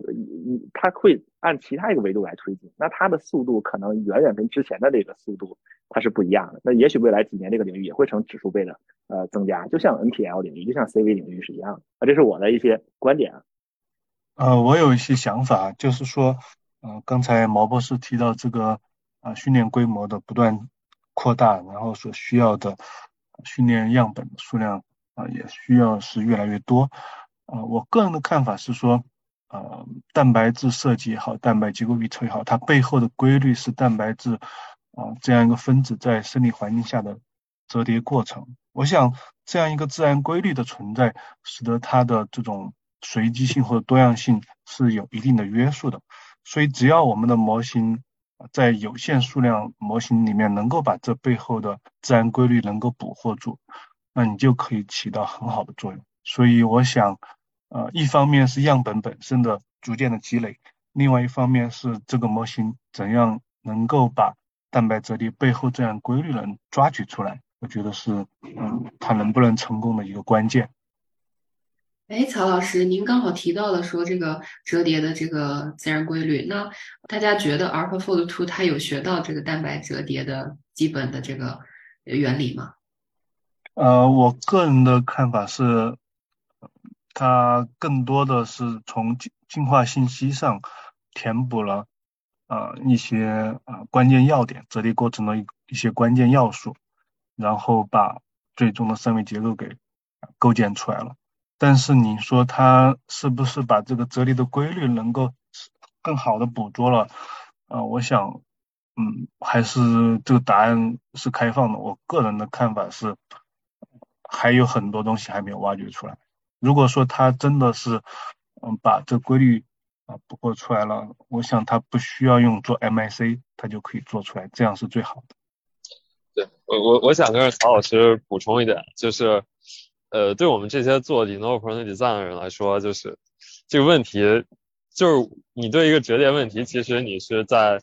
它会按其他一个维度来推进，那它的速度可能远远跟之前的这个速度它是不一样的。那也许未来几年这个领域也会成指数倍的呃增加，就像 NPL 领域，就像 CV 领域是一样的。啊，这是我的一些观点。呃，我有一些想法，就是说，呃，刚才毛博士提到这个啊训练规模的不断扩大，然后所需要的训练样本数量啊也需要是越来越多。啊，我个人的看法是说，呃，蛋白质设计也好，蛋白结构预测也好，它背后的规律是蛋白质啊这样一个分子在生理环境下的折叠过程。我想这样一个自然规律的存在，使得它的这种随机性或者多样性是有一定的约束的。所以，只要我们的模型在有限数量模型里面能够把这背后的自然规律能够捕获住，那你就可以起到很好的作用。所以，我想。呃，一方面是样本本身的逐渐的积累，另外一方面是这个模型怎样能够把蛋白折叠背后这样规律能抓取出来，我觉得是嗯，它能不能成功的一个关键。哎，曹老师，您刚好提到了说这个折叠的这个自然规律，那大家觉得 AlphaFold Two 它有学到这个蛋白折叠的基本的这个原理吗？呃，我个人的看法是。它更多的是从进进化信息上填补了呃一些呃关键要点，折叠过程的一一些关键要素，然后把最终的三维结构给构建出来了。但是你说它是不是把这个折叠的规律能够更好的捕捉了？呃，我想，嗯，还是这个答案是开放的。我个人的看法是，还有很多东西还没有挖掘出来。如果说他真的是，嗯，把这规律啊捕获出来了，我想他不需要用做 MIC，他就可以做出来，这样是最好的。对我我我想跟曹老师补充一点，就是，呃，对我们这些做 i n n o v a t i o n design 的人来说，就是这个问题，就是你对一个折叠问题，其实你是在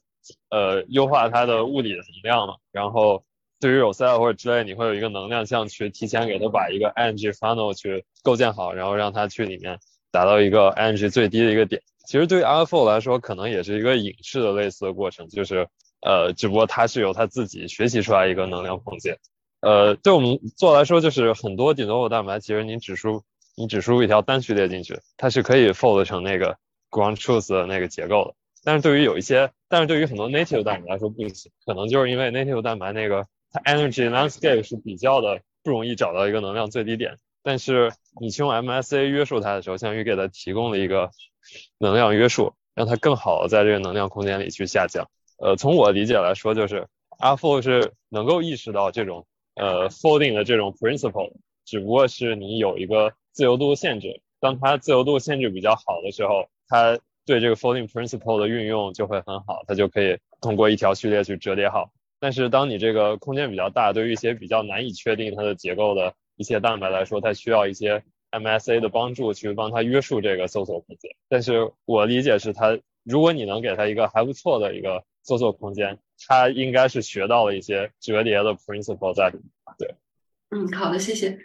呃优化它的物理的能量嘛，然后。对于 Rosetta 或者之类，你会有一个能量项去提前给它把一个 energy funnel 去构建好，然后让它去里面达到一个 energy 最低的一个点。其实对于 AlphaFold 来说，可能也是一个隐式的类似的过程，就是呃，只不过它是由它自己学习出来一个能量空间。呃，对我们做来说，就是很多 de novo 蛋白，其实你只输你只输入一条单序列进去，它是可以 fold 成那个 ground truth 的那个结构的。但是对于有一些，但是对于很多 native 蛋白来说不行，可能就是因为 native 蛋白那个它 energy landscape 是比较的不容易找到一个能量最低点。但是你去用 MSA 约束它的时候，相当于给它提供了一个能量约束，让它更好的在这个能量空间里去下降。呃，从我理解来说，就是 Alpha 是能够意识到这种呃 folding 的这种 principle，只不过是你有一个自由度限制。当它自由度限制比较好的时候，它对这个 folding principle 的运用就会很好，它就可以通过一条序列去折叠好。但是当你这个空间比较大，对于一些比较难以确定它的结构的一些蛋白来说，它需要一些 MSA 的帮助去帮它约束这个搜索空间。但是我理解是它，如果你能给它一个还不错的一个搜索空间，它应该是学到了一些折叠的 principle 在里面。对，嗯，好的，谢谢。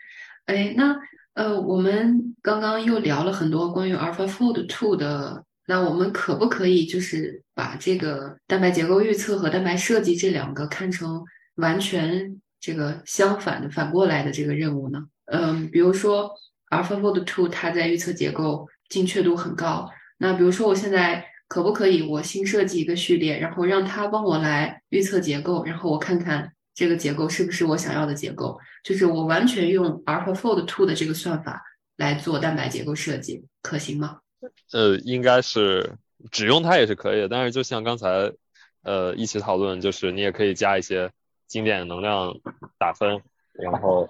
哎，那呃，我们刚刚又聊了很多关于 AlphaFold Two 的。那我们可不可以就是把这个蛋白结构预测和蛋白设计这两个看成完全这个相反的、反过来的这个任务呢？嗯，比如说 AlphaFold Two 它在预测结构精确度很高。那比如说我现在可不可以我新设计一个序列，然后让它帮我来预测结构，然后我看看这个结构是不是我想要的结构？就是我完全用 AlphaFold Two 的这个算法来做蛋白结构设计，可行吗？呃，应该是只用它也是可以的，但是就像刚才呃一起讨论，就是你也可以加一些经典能量打分，然后，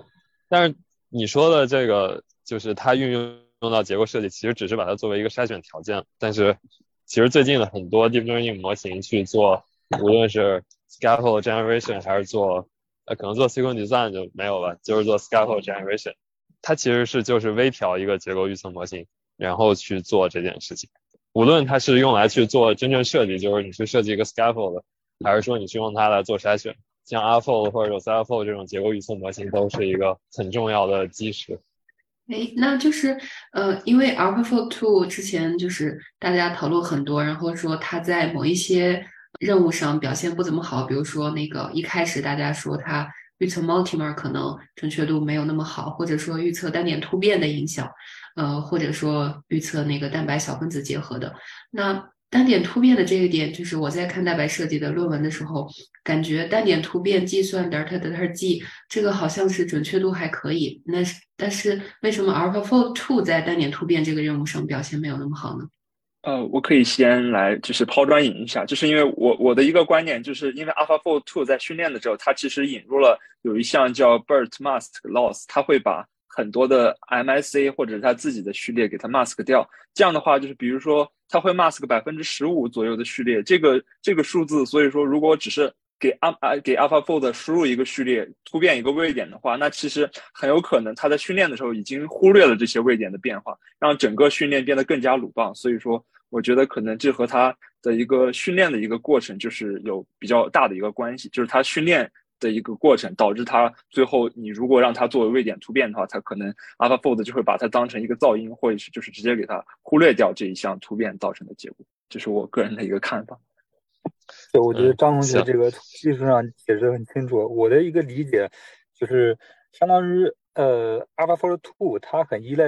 但是你说的这个就是它运用用到结构设计，其实只是把它作为一个筛选条件，但是其实最近的很多 deep learning 模型去做，无论是 scaffold generation 还是做呃可能做 sequel design 就没有了，就是做 scaffold generation，它其实是就是微调一个结构预测模型。然后去做这件事情，无论它是用来去做真正设计，就是你去设计一个 scaffold，还是说你去用它来做筛选，像 AlphaFold 或者 s a l p h a f o l d 这种结构预测模型都是一个很重要的基石。哎，那就是呃，因为 AlphaFold Two 之前就是大家讨论很多，然后说它在某一些任务上表现不怎么好，比如说那个一开始大家说它预测 multimer 可能准确度没有那么好，或者说预测单点突变的影响。呃，或者说预测那个蛋白小分子结合的，那单点突变的这个点，就是我在看蛋白设计的论文的时候，感觉单点突变计算 delta delta G 这个好像是准确度还可以，那是但是为什么 AlphaFold Two 在单点突变这个任务上表现没有那么好呢？呃，我可以先来就是抛砖引一下，就是因为我我的一个观点，就是因为 AlphaFold Two 在训练的时候，它其实引入了有一项叫 BERT mask loss，它会把很多的 MSA 或者他自己的序列给它 mask 掉，这样的话就是比如说他会 mask 百分之十五左右的序列，这个这个数字，所以说如果只是给阿啊给 AlphaFold 输入一个序列突变一个位点的话，那其实很有可能他在训练的时候已经忽略了这些位点的变化，让整个训练变得更加鲁棒。所以说，我觉得可能这和他的一个训练的一个过程就是有比较大的一个关系，就是他训练。的一个过程，导致它最后你如果让它作为位点突变的话，它可能 AlphaFold 就会把它当成一个噪音，或者是就是直接给它忽略掉这一项突变造成的结果。这是我个人的一个看法。对，我觉得张同学这个技术上解释很清楚。我的一个理解就是，相当于呃 AlphaFold Two 它很依赖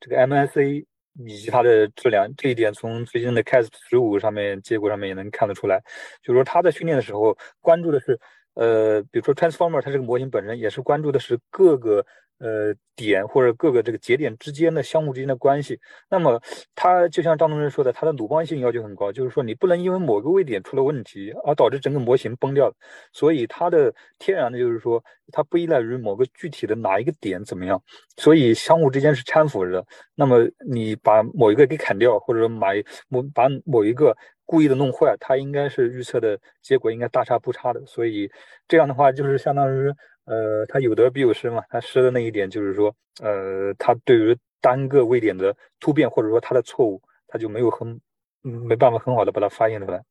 这个 MSA 以及它的质量，这一点从最近的 Cas 十五上面结果上面也能看得出来。就是说它在训练的时候关注的是。呃，比如说 transformer，它这个模型本身也是关注的是各个呃点或者各个这个节点之间的相互之间的关系。那么它就像张同学说的，它的鲁棒性要求很高，就是说你不能因为某个位点出了问题而导致整个模型崩掉。所以它的天然的就是说，它不依赖于某个具体的哪一个点怎么样，所以相互之间是搀扶着的。那么你把某一个给砍掉，或者说买某把某一个。故意的弄坏，它应该是预测的结果应该大差不差的，所以这样的话就是相当于，呃，它有得必有失嘛。它失的那一点就是说，呃，它对于单个位点的突变或者说它的错误，它就没有很没办法很好的把它发现出来。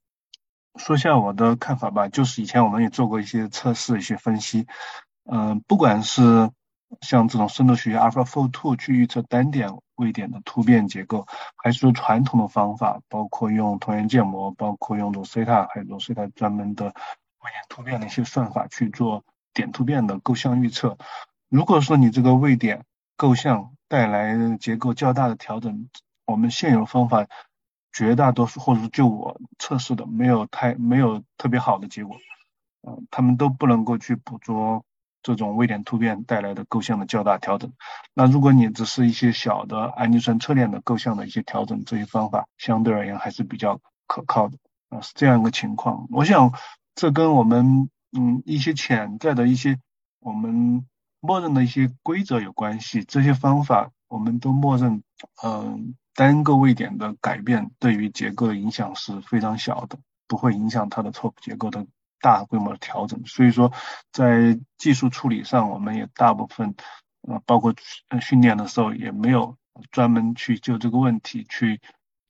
说下我的看法吧，就是以前我们也做过一些测试、一些分析，嗯，不管是像这种深度学习 AlphaFold Two 去预测单点。位点的突变结构，还是传统的方法，包括用同源建模，包括用 Rosetta，还有 Rosetta 专门的位点突变的一些算法去做点突变的构象预测。如果说你这个位点构象带来结构较大的调整，我们现有方法绝大多数，或者说就我测试的，没有太没有特别好的结果，嗯，他们都不能够去捕捉这种位点突变带来的构象的较大调整。那如果你只是一些小的氨基酸侧链的构象的一些调整，这些方法相对而言还是比较可靠的，啊，是这样一个情况。我想这跟我们嗯一些潜在的一些我们。默认的一些规则有关系，这些方法我们都默认，嗯，单个位点的改变对于结构的影响是非常小的，不会影响它的错结构的大规模的调整。所以说，在技术处理上，我们也大部分，呃，包括训练的时候也没有专门去就这个问题去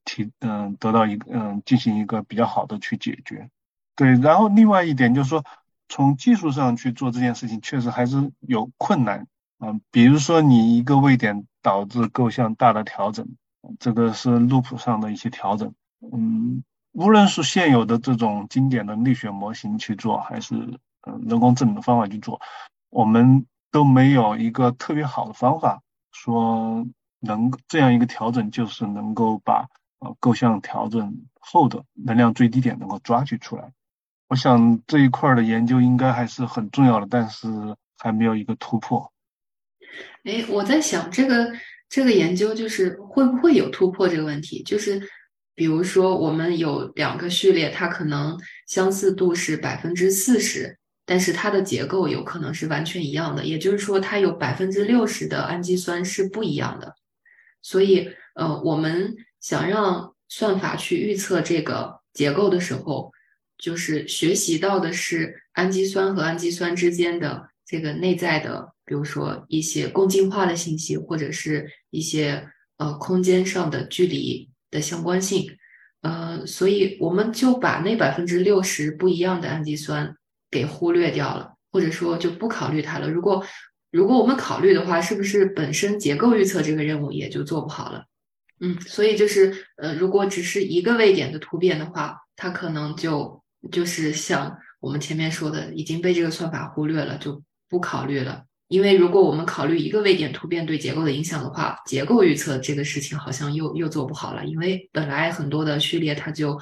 提，嗯，得到一个，嗯，进行一个比较好的去解决。对，然后另外一点就是说。从技术上去做这件事情，确实还是有困难啊。比如说，你一个位点导致构象大的调整，这个是 loop 上的一些调整。嗯，无论是现有的这种经典的力学模型去做，还是呃人工智能的方法去做，我们都没有一个特别好的方法，说能这样一个调整就是能够把呃构象调整后的能量最低点能够抓取出来。我想这一块的研究应该还是很重要的，但是还没有一个突破。哎，我在想这个这个研究就是会不会有突破这个问题？就是比如说我们有两个序列，它可能相似度是百分之四十，但是它的结构有可能是完全一样的，也就是说它有百分之六十的氨基酸是不一样的。所以，呃，我们想让算法去预测这个结构的时候。就是学习到的是氨基酸和氨基酸之间的这个内在的，比如说一些共进化的信息，或者是一些呃空间上的距离的相关性，呃，所以我们就把那百分之六十不一样的氨基酸给忽略掉了，或者说就不考虑它了。如果如果我们考虑的话，是不是本身结构预测这个任务也就做不好了？嗯，所以就是呃，如果只是一个位点的突变的话，它可能就。就是像我们前面说的，已经被这个算法忽略了，就不考虑了。因为如果我们考虑一个位点突变对结构的影响的话，结构预测这个事情好像又又做不好了。因为本来很多的序列它就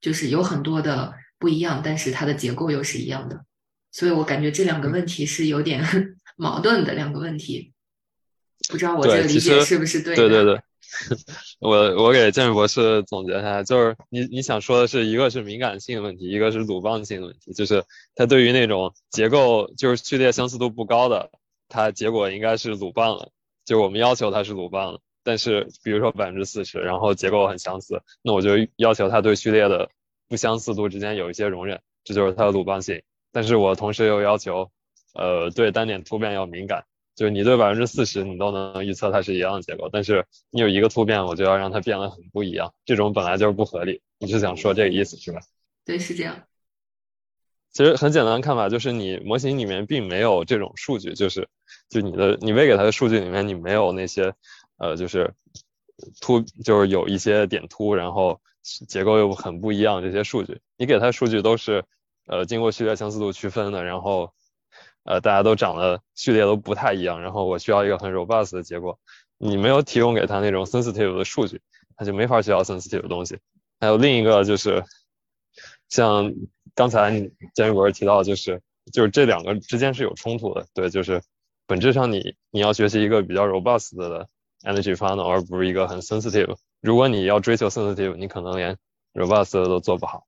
就是有很多的不一样，但是它的结构又是一样的，所以我感觉这两个问题是有点 矛盾的两个问题。不知道我这个理解是不是对？对对对。我我给建宇博士总结一下，就是你你想说的是一个是敏感性的问题，一个是鲁棒性的问题，就是它对于那种结构就是序列相似度不高的，它结果应该是鲁棒了，就我们要求它是鲁棒了。但是比如说百分之四十，然后结构很相似，那我就要求它对序列的不相似度之间有一些容忍，这就是它的鲁棒性。但是我同时又要求，呃，对单点突变要敏感。就是你对百分之四十你都能预测它是一样的结构，但是你有一个突变，我就要让它变得很不一样，这种本来就是不合理。你是想说这个意思是吧？对，是这样。其实很简单的看法就是你模型里面并没有这种数据，就是就你的你喂给它的数据里面你没有那些呃就是突就是有一些点突，然后结构又很不一样这些数据，你给它的数据都是呃经过序列相似度区分的，然后。呃，大家都长得序列都不太一样，然后我需要一个很 robust 的结果，你没有提供给他那种 sensitive 的数据，他就没法需要 sensitive 的东西。还有另一个就是，像刚才监狱博士提到，就是就是这两个之间是有冲突的，对，就是本质上你你要学习一个比较 robust 的 energy funnel，而不是一个很 sensitive。如果你要追求 sensitive，你可能连 robust 都做不好，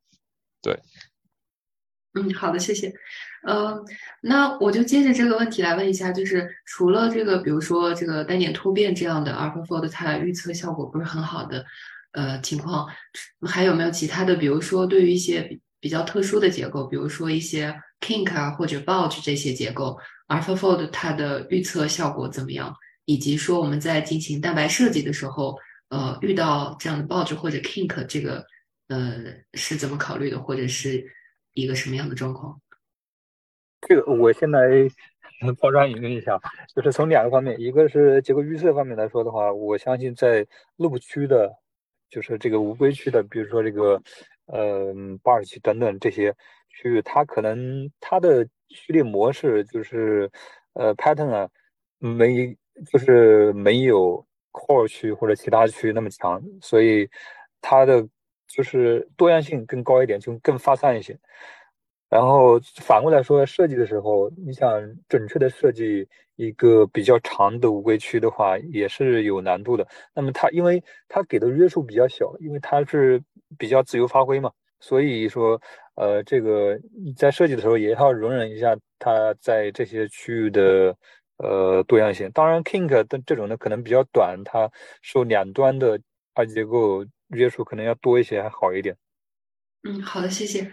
对。嗯，好的，谢谢。呃，那我就接着这个问题来问一下，就是除了这个，比如说这个单点突变这样的 AlphaFold，它预测效果不是很好的呃情况，还有没有其他的？比如说对于一些比较特殊的结构，比如说一些 Kink 啊或者 Bulge 这些结构，AlphaFold 它的预测效果怎么样？以及说我们在进行蛋白设计的时候，呃，遇到这样的 Bulge 或者 Kink 这个，呃，是怎么考虑的？或者是？一个什么样的状况？这个我先来 抛砖引玉一下，就是从两个方面，一个是结构预测方面来说的话，我相信在路区的，就是这个无规区的，比如说这个呃 bar 区等等这些区域，它可能它的序列模式就是呃 pattern 啊，没就是没有 core 区或者其他区那么强，所以它的就是多样性更高一点，就更发散一些。然后反过来说，设计的时候，你想准确的设计一个比较长的无规区的话，也是有难度的。那么它因为它给的约束比较小，因为它是比较自由发挥嘛，所以说，呃，这个你在设计的时候也要容忍一下它在这些区域的呃多样性。当然，Kink 的这种呢可能比较短，它受两端的二级结构约束可能要多一些，还好一点。嗯，好的，谢谢。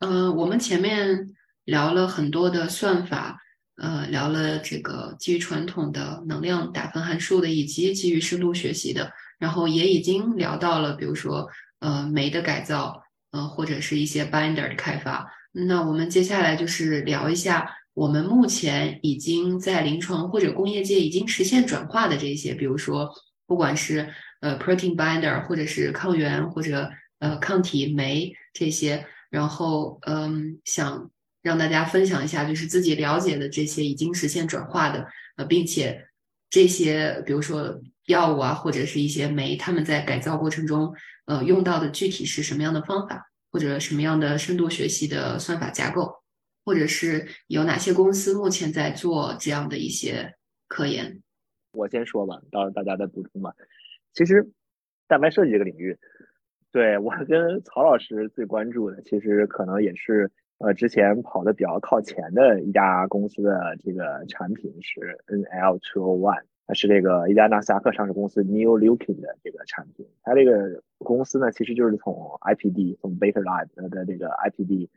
嗯，我们前面聊了很多的算法，呃，聊了这个基于传统的能量打分函数的，以及基于深度学习的，然后也已经聊到了，比如说呃酶的改造，呃或者是一些 binder 的开发。那我们接下来就是聊一下我们目前已经在临床或者工业界已经实现转化的这些，比如说不管是呃 protein binder，或者是抗原或者呃抗体酶这些。然后，嗯，想让大家分享一下，就是自己了解的这些已经实现转化的，呃，并且这些，比如说药物啊，或者是一些酶，他们在改造过程中，呃，用到的具体是什么样的方法，或者什么样的深度学习的算法架构，或者是有哪些公司目前在做这样的一些科研？我先说吧，到时候大家再补充吧。其实，蛋白设计这个领域。对我跟曹老师最关注的，其实可能也是呃之前跑的比较靠前的一家公司的这个产品是 NL201，它是这个一家纳斯达克上市公司 New Leukin 的这个产品。它这个公司呢，其实就是从 IPD 从 Baker Lab 的这个 IPD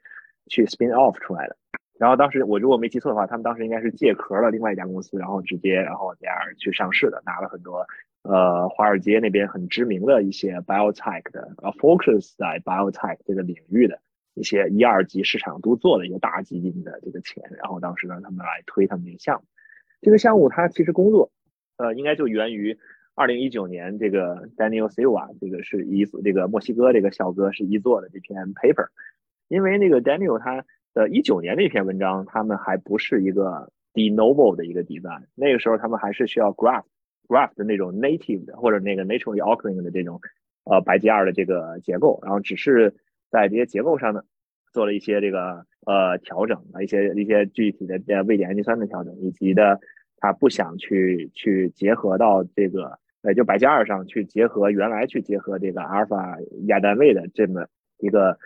去 spin off 出来的。然后当时我如果没记错的话，他们当时应该是借壳了另外一家公司，然后直接然后这样去上市的，拿了很多。呃，华尔街那边很知名的一些 biotech 的，呃，focus 在 biotech 这个领域的一些一二级市场都做了一个大基金的这个钱，然后当时呢，他们来推他们这个项目。这个项目它其实工作，呃，应该就源于二零一九年这个 Daniel Silva 这个是一这个墨西哥这个小哥是一做的这篇 paper，因为那个 Daniel 他的一九年那篇文章，他们还不是一个 de novo 的一个 design，那个时候他们还是需要 graph。graph 的那种 native 的或者那个 naturally occurring 的这种呃白 G 二的这个结构，然后只是在这些结构上呢做了一些这个呃调整啊，一些一些具体的呃位点氨基酸的调整，以及的他不想去去结合到这个呃就白 G 二上去结合原来去结合这个阿尔法亚单位的这么一个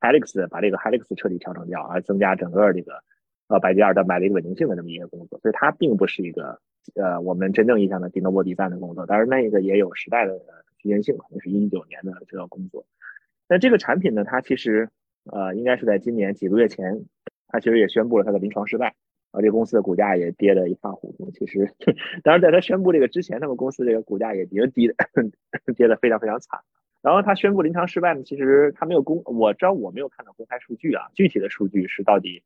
helix，把这个 helix 彻底调整掉，而增加整个这个呃白 G 二蛋白的一个稳定性的这么一个工作，所以它并不是一个。呃，我们真正意义上的 de novo design 的工作，但是那个也有时代的局限性，那是一九年的这个工作。那这个产品呢，它其实呃，应该是在今年几个月前，它其实也宣布了它的临床失败，啊，这个公司的股价也跌得一塌糊涂。其实，当然在它宣布这个之前，他们公司这个股价也跌低的，跌得非常非常惨。然后他宣布临床失败呢，其实他没有公，我知道我没有看到公开数据啊，具体的数据是到底。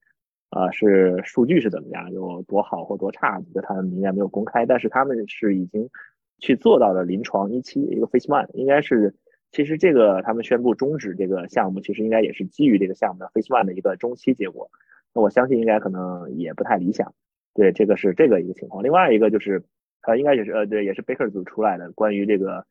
啊，是数据是怎么样，有多好或多差，这个他们应该没有公开，但是他们是已经去做到了临床一期一个 phase one，应该是其实这个他们宣布终止这个项目，其实应该也是基于这个项目的 phase one 的一个中期结果，那我相信应该可能也不太理想，对，这个是这个一个情况，另外一个就是呃，应该也是呃，对，也是 Baker 组出来的关于这个。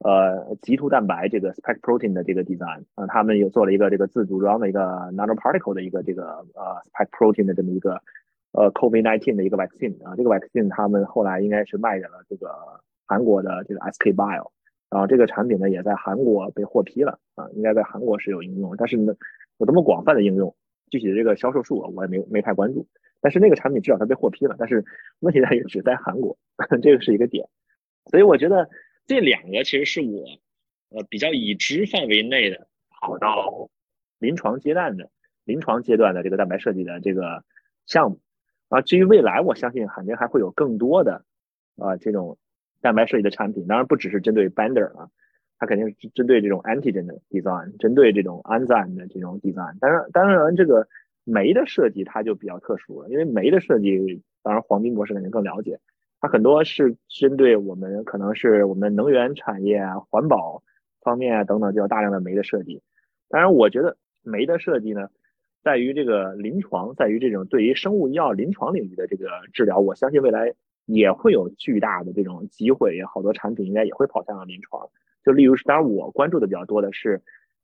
呃，棘突蛋白这个 spike protein 的这个 design 啊，他们又做了一个这个自组装的一个 nanoparticle 的一个这个呃 spike protein 的这么一个呃 COVID-19 的一个 vaccine 啊，这个 vaccine 他们后来应该是卖给了这个韩国的这个 SK Bio，然后这个产品呢也在韩国被获批了啊，应该在韩国是有应用，但是呢有这么广泛的应用，具体的这个销售数额我也没没太关注，但是那个产品至少它被获批了，但是问题在于只在韩国，这个是一个点，所以我觉得。这两个其实是我，呃，比较已知范围内的跑到临床阶段的临床阶段的这个蛋白设计的这个项目啊。至于未来，我相信肯定还会有更多的啊这种蛋白设计的产品。当然，不只是针对 binder 啊，它肯定是针对这种 antigen 的 design，针对这种 enzyme 的这种 design。当然，当然这个酶的设计它就比较特殊了，因为酶的设计，当然黄斌博士肯定更了解。它很多是针对我们，可能是我们能源产业啊、环保方面啊等等，就要大量的酶的设计。当然，我觉得酶的设计呢，在于这个临床，在于这种对于生物医药临床领域的这个治疗，我相信未来也会有巨大的这种机会，好多产品应该也会跑向了临床。就例如，当然我关注的比较多的是，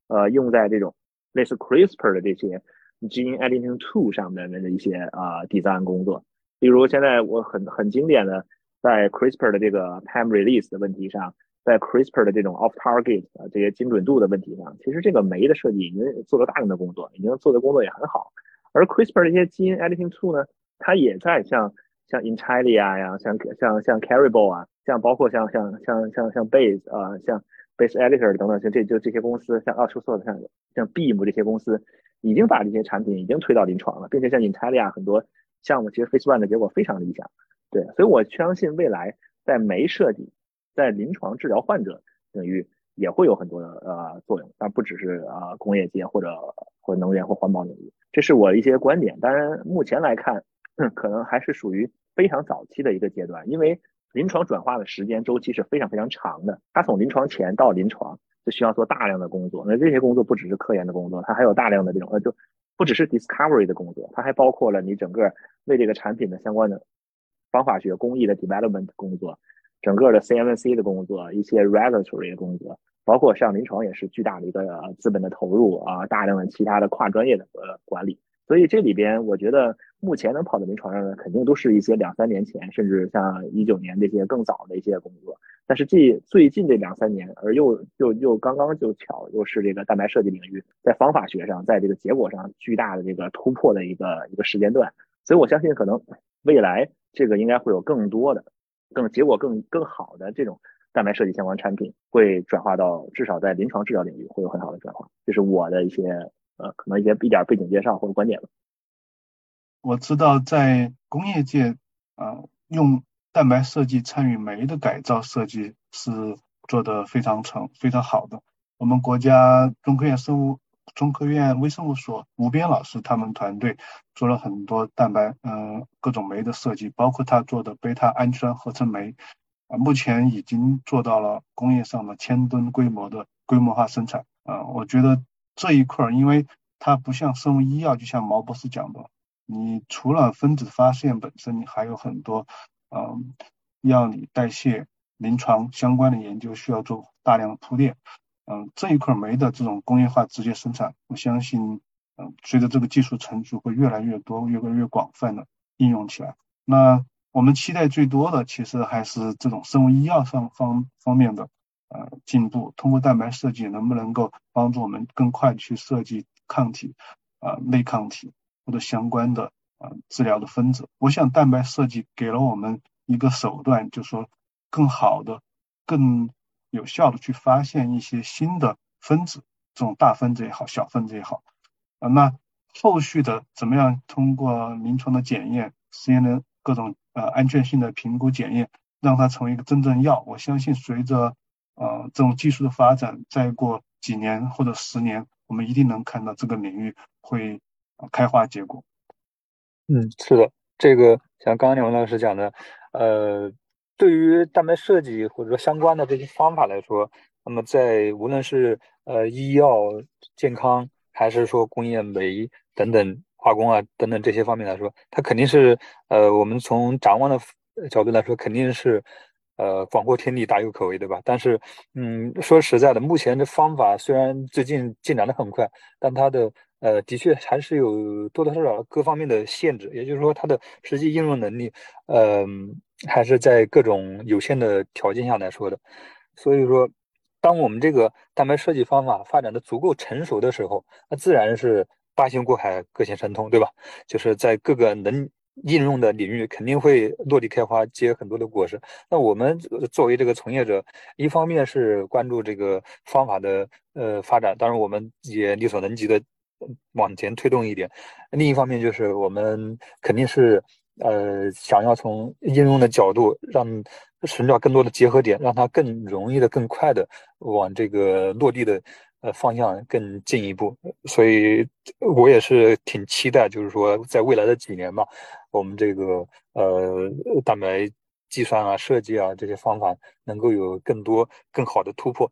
呃，用在这种类似 CRISPR 的这些 gene editing tool 上面的一些啊 design 工作。例如，现在我很很经典的在 CRISPR 的这个 time release 的问题上，在 CRISPR 的这种 off target 这些精准度的问题上，其实这个酶的设计已经做了大量的工作，已经做的工作也很好。而 CRISPR 这些基因 editing tool 呢，它也在向像 Intellia 呀，像像像 Caribou 啊，像包括像像像像像 Base 啊，像 Base Editor 等等，像这就这些公司，像 Ultrasoft 像像 Beam 这些公司，已经把这些产品已经推到临床了，并且像 Intellia 很多项目其实 Phase One 的结果非常理想。对，所以我相信未来在酶设计在临床治疗患者领域也会有很多的呃作用，但不只是呃工业界或者或能源或环保领域，这是我的一些观点。当然，目前来看，可能还是属于。非常早期的一个阶段，因为临床转化的时间周期是非常非常长的。它从临床前到临床就需要做大量的工作，那这些工作不只是科研的工作，它还有大量的这种呃，就不只是 discovery 的工作，它还包括了你整个为这个产品的相关的方法学工艺的 development 工作，整个的 CMC 的工作，一些 regulatory 的工作，包括上临床也是巨大的一个资本的投入啊，大量的其他的跨专业的呃管理。所以这里边，我觉得目前能跑到临床上的，肯定都是一些两三年前，甚至像一九年这些更早的一些工作。但是这最近这两三年，而又又又刚刚就巧，又是这个蛋白设计领域在方法学上，在这个结果上巨大的这个突破的一个一个时间段。所以我相信，可能未来这个应该会有更多的、更结果更更好的这种蛋白设计相关产品会转化到至少在临床治疗领域会有很好的转化。这是我的一些。呃，可能一些一点背景介绍或者观点吧。我知道在工业界，啊，用蛋白设计参与酶的改造设计是做的非常成、非常好的。我们国家中科院生物、中科院微生物所吴边老师他们团队做了很多蛋白，嗯，各种酶的设计，包括他做的贝塔氨基酸合成酶，啊，目前已经做到了工业上的千吨规模的规模化生产。啊，我觉得。这一块儿，因为它不像生物医药，就像毛博士讲的，你除了分子发现本身，你还有很多，嗯，药理代谢、临床相关的研究需要做大量的铺垫。嗯，这一块酶的这种工业化直接生产，我相信，嗯，随着这个技术成熟，会越来越多、越来越广泛的应用起来。那我们期待最多的，其实还是这种生物医药上方方面的。呃，进步通过蛋白设计能不能够帮助我们更快去设计抗体啊、类抗体或者相关的啊治疗的分子？我想蛋白设计给了我们一个手段，就是说更好的、更有效的去发现一些新的分子，这种大分子也好、小分子也好啊。那后续的怎么样通过临床的检验、实验的各种呃安全性的评估检验，让它成为一个真正药？我相信随着呃，这种技术的发展，再过几年或者十年，我们一定能看到这个领域会开花结果。嗯，是的，这个像刚刚刘老师讲的，呃，对于蛋白设计或者说相关的这些方法来说，那么在无论是呃医药、健康，还是说工业煤等等化工啊等等这些方面来说，它肯定是呃我们从展望的角度来说，肯定是。呃，广阔天地大有可为，对吧？但是，嗯，说实在的，目前的方法虽然最近进展的很快，但它的呃，的确还是有多多少少各方面的限制。也就是说，它的实际应用能力，呃，还是在各种有限的条件下来说的。所以说，当我们这个蛋白设计方法发展的足够成熟的时候，那自然是八仙过海，各显神通，对吧？就是在各个能。应用的领域肯定会落地开花，结很多的果实。那我们作为这个从业者，一方面是关注这个方法的呃发展，当然我们也力所能及的往前推动一点；另一方面就是我们肯定是呃想要从应用的角度，让寻找更多的结合点，让它更容易的、更快的往这个落地的。呃，方向更进一步，所以我也是挺期待，就是说，在未来的几年吧，我们这个呃蛋白计算啊、设计啊这些方法能够有更多更好的突破。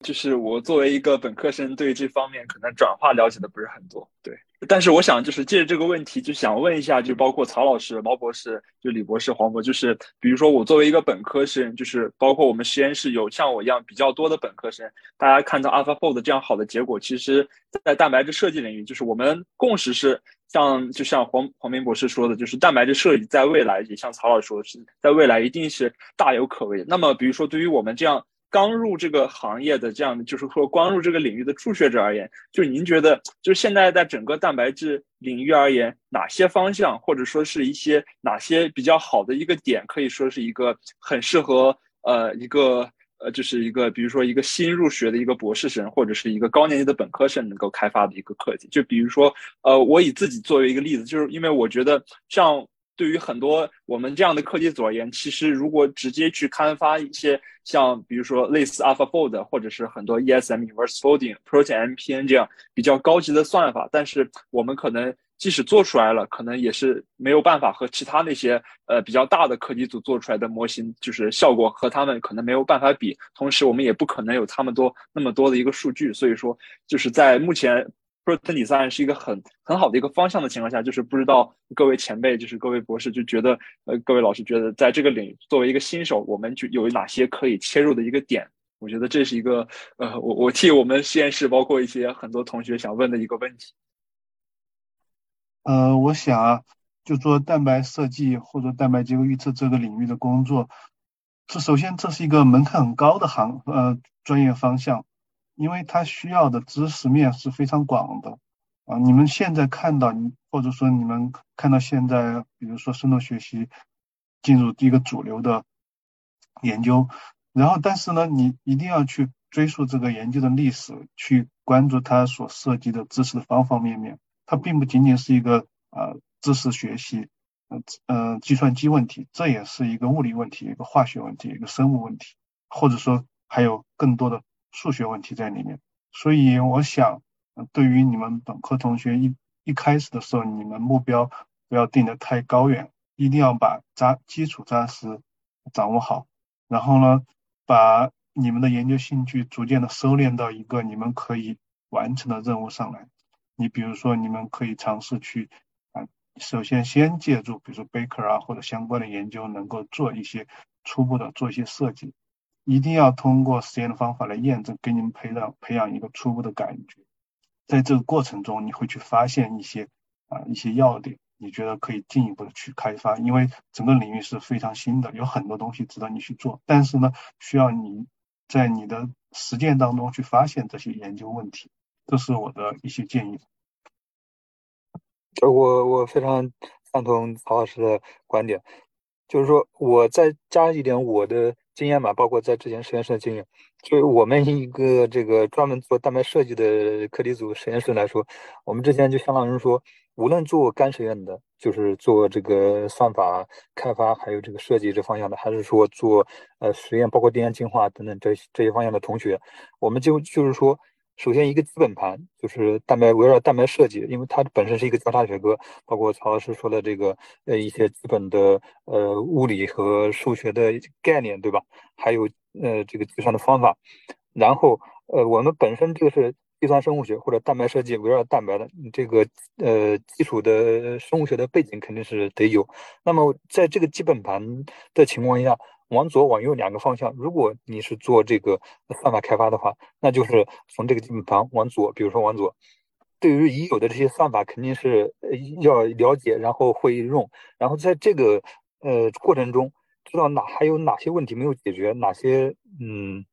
就是我作为一个本科生，对这方面可能转化了解的不是很多，对。但是我想就是借着这个问题，就想问一下，就包括曹老师、毛博士、就李博士、黄博，就是比如说我作为一个本科生，就是包括我们实验室有像我一样比较多的本科生，大家看到 AlphaFold 这样好的结果，其实，在蛋白质设计领域，就是我们共识是，像就像黄黄明博士说的，就是蛋白质设计在未来，也像曹老师说的是，在未来一定是大有可为。那么，比如说对于我们这样。刚入这个行业的这样的，就是说刚入这个领域的初学者而言，就您觉得，就是现在在整个蛋白质领域而言，哪些方向或者说是一些哪些比较好的一个点，可以说是一个很适合呃一个呃就是一个比如说一个新入学的一个博士生或者是一个高年级的本科生能够开发的一个课题。就比如说呃，我以自己作为一个例子，就是因为我觉得像。对于很多我们这样的科技组而言，其实如果直接去开发一些像比如说类似 AlphaFold 或者是很多 ESM Inverse Folding、Protein MPN 这样比较高级的算法，但是我们可能即使做出来了，可能也是没有办法和其他那些呃比较大的科技组做出来的模型，就是效果和他们可能没有办法比。同时，我们也不可能有他们多那么多的一个数据，所以说就是在目前。Protein Design 是一个很很好的一个方向的情况下，就是不知道各位前辈，就是各位博士就觉得，呃，各位老师觉得，在这个领域作为一个新手，我们就有哪些可以切入的一个点？我觉得这是一个，呃，我我替我们实验室，包括一些很多同学想问的一个问题。呃，我想啊，就做蛋白设计或者蛋白结构预测这个领域的工作，这首先这是一个门槛很高的行呃专业方向。因为它需要的知识面是非常广的啊！你们现在看到，或者说你们看到现在，比如说深度学习进入一个主流的研究，然后但是呢，你一定要去追溯这个研究的历史，去关注它所涉及的知识的方方面面。它并不仅仅是一个啊知识学习，呃呃计算机问题，这也是一个物理问题，一个化学问题，一个生物问题，或者说还有更多的。数学问题在里面，所以我想，对于你们本科同学一一开始的时候，你们目标不要定得太高远，一定要把扎基础扎实掌握好，然后呢，把你们的研究兴趣逐渐的收敛到一个你们可以完成的任务上来。你比如说，你们可以尝试去啊，首先先借助比如说 Baker 啊或者相关的研究，能够做一些初步的做一些设计。一定要通过实验的方法来验证，给你们培养培养一个初步的感觉。在这个过程中，你会去发现一些啊一些要点，你觉得可以进一步的去开发。因为整个领域是非常新的，有很多东西值得你去做。但是呢，需要你在你的实践当中去发现这些研究问题。这是我的一些建议。我我非常赞同曹老师的观点，就是说我再加一点我的。经验吧，包括在之前实验室的经验，就我们一个这个专门做蛋白设计的课题组实验室来说，我们之前就相当于说，无论做干实验的，就是做这个算法开发，还有这个设计这方向的，还是说做呃实验，包括电源净化等等这这些方向的同学，我们就就是说。首先，一个基本盘就是蛋白围绕蛋白设计，因为它本身是一个交叉学科，包括曹老师说的这个呃一些基本的呃物理和数学的概念，对吧？还有呃这个计算的方法。然后呃我们本身就是计算生物学或者蛋白设计围绕蛋白的这个呃基础的生物学的背景肯定是得有。那么在这个基本盘的情况下。往左往右两个方向，如果你是做这个算法开发的话，那就是从这个基本盘往左，比如说往左。对于已有的这些算法，肯定是要了解，然后会用，然后在这个呃过程中，知道哪还有哪些问题没有解决，哪些嗯，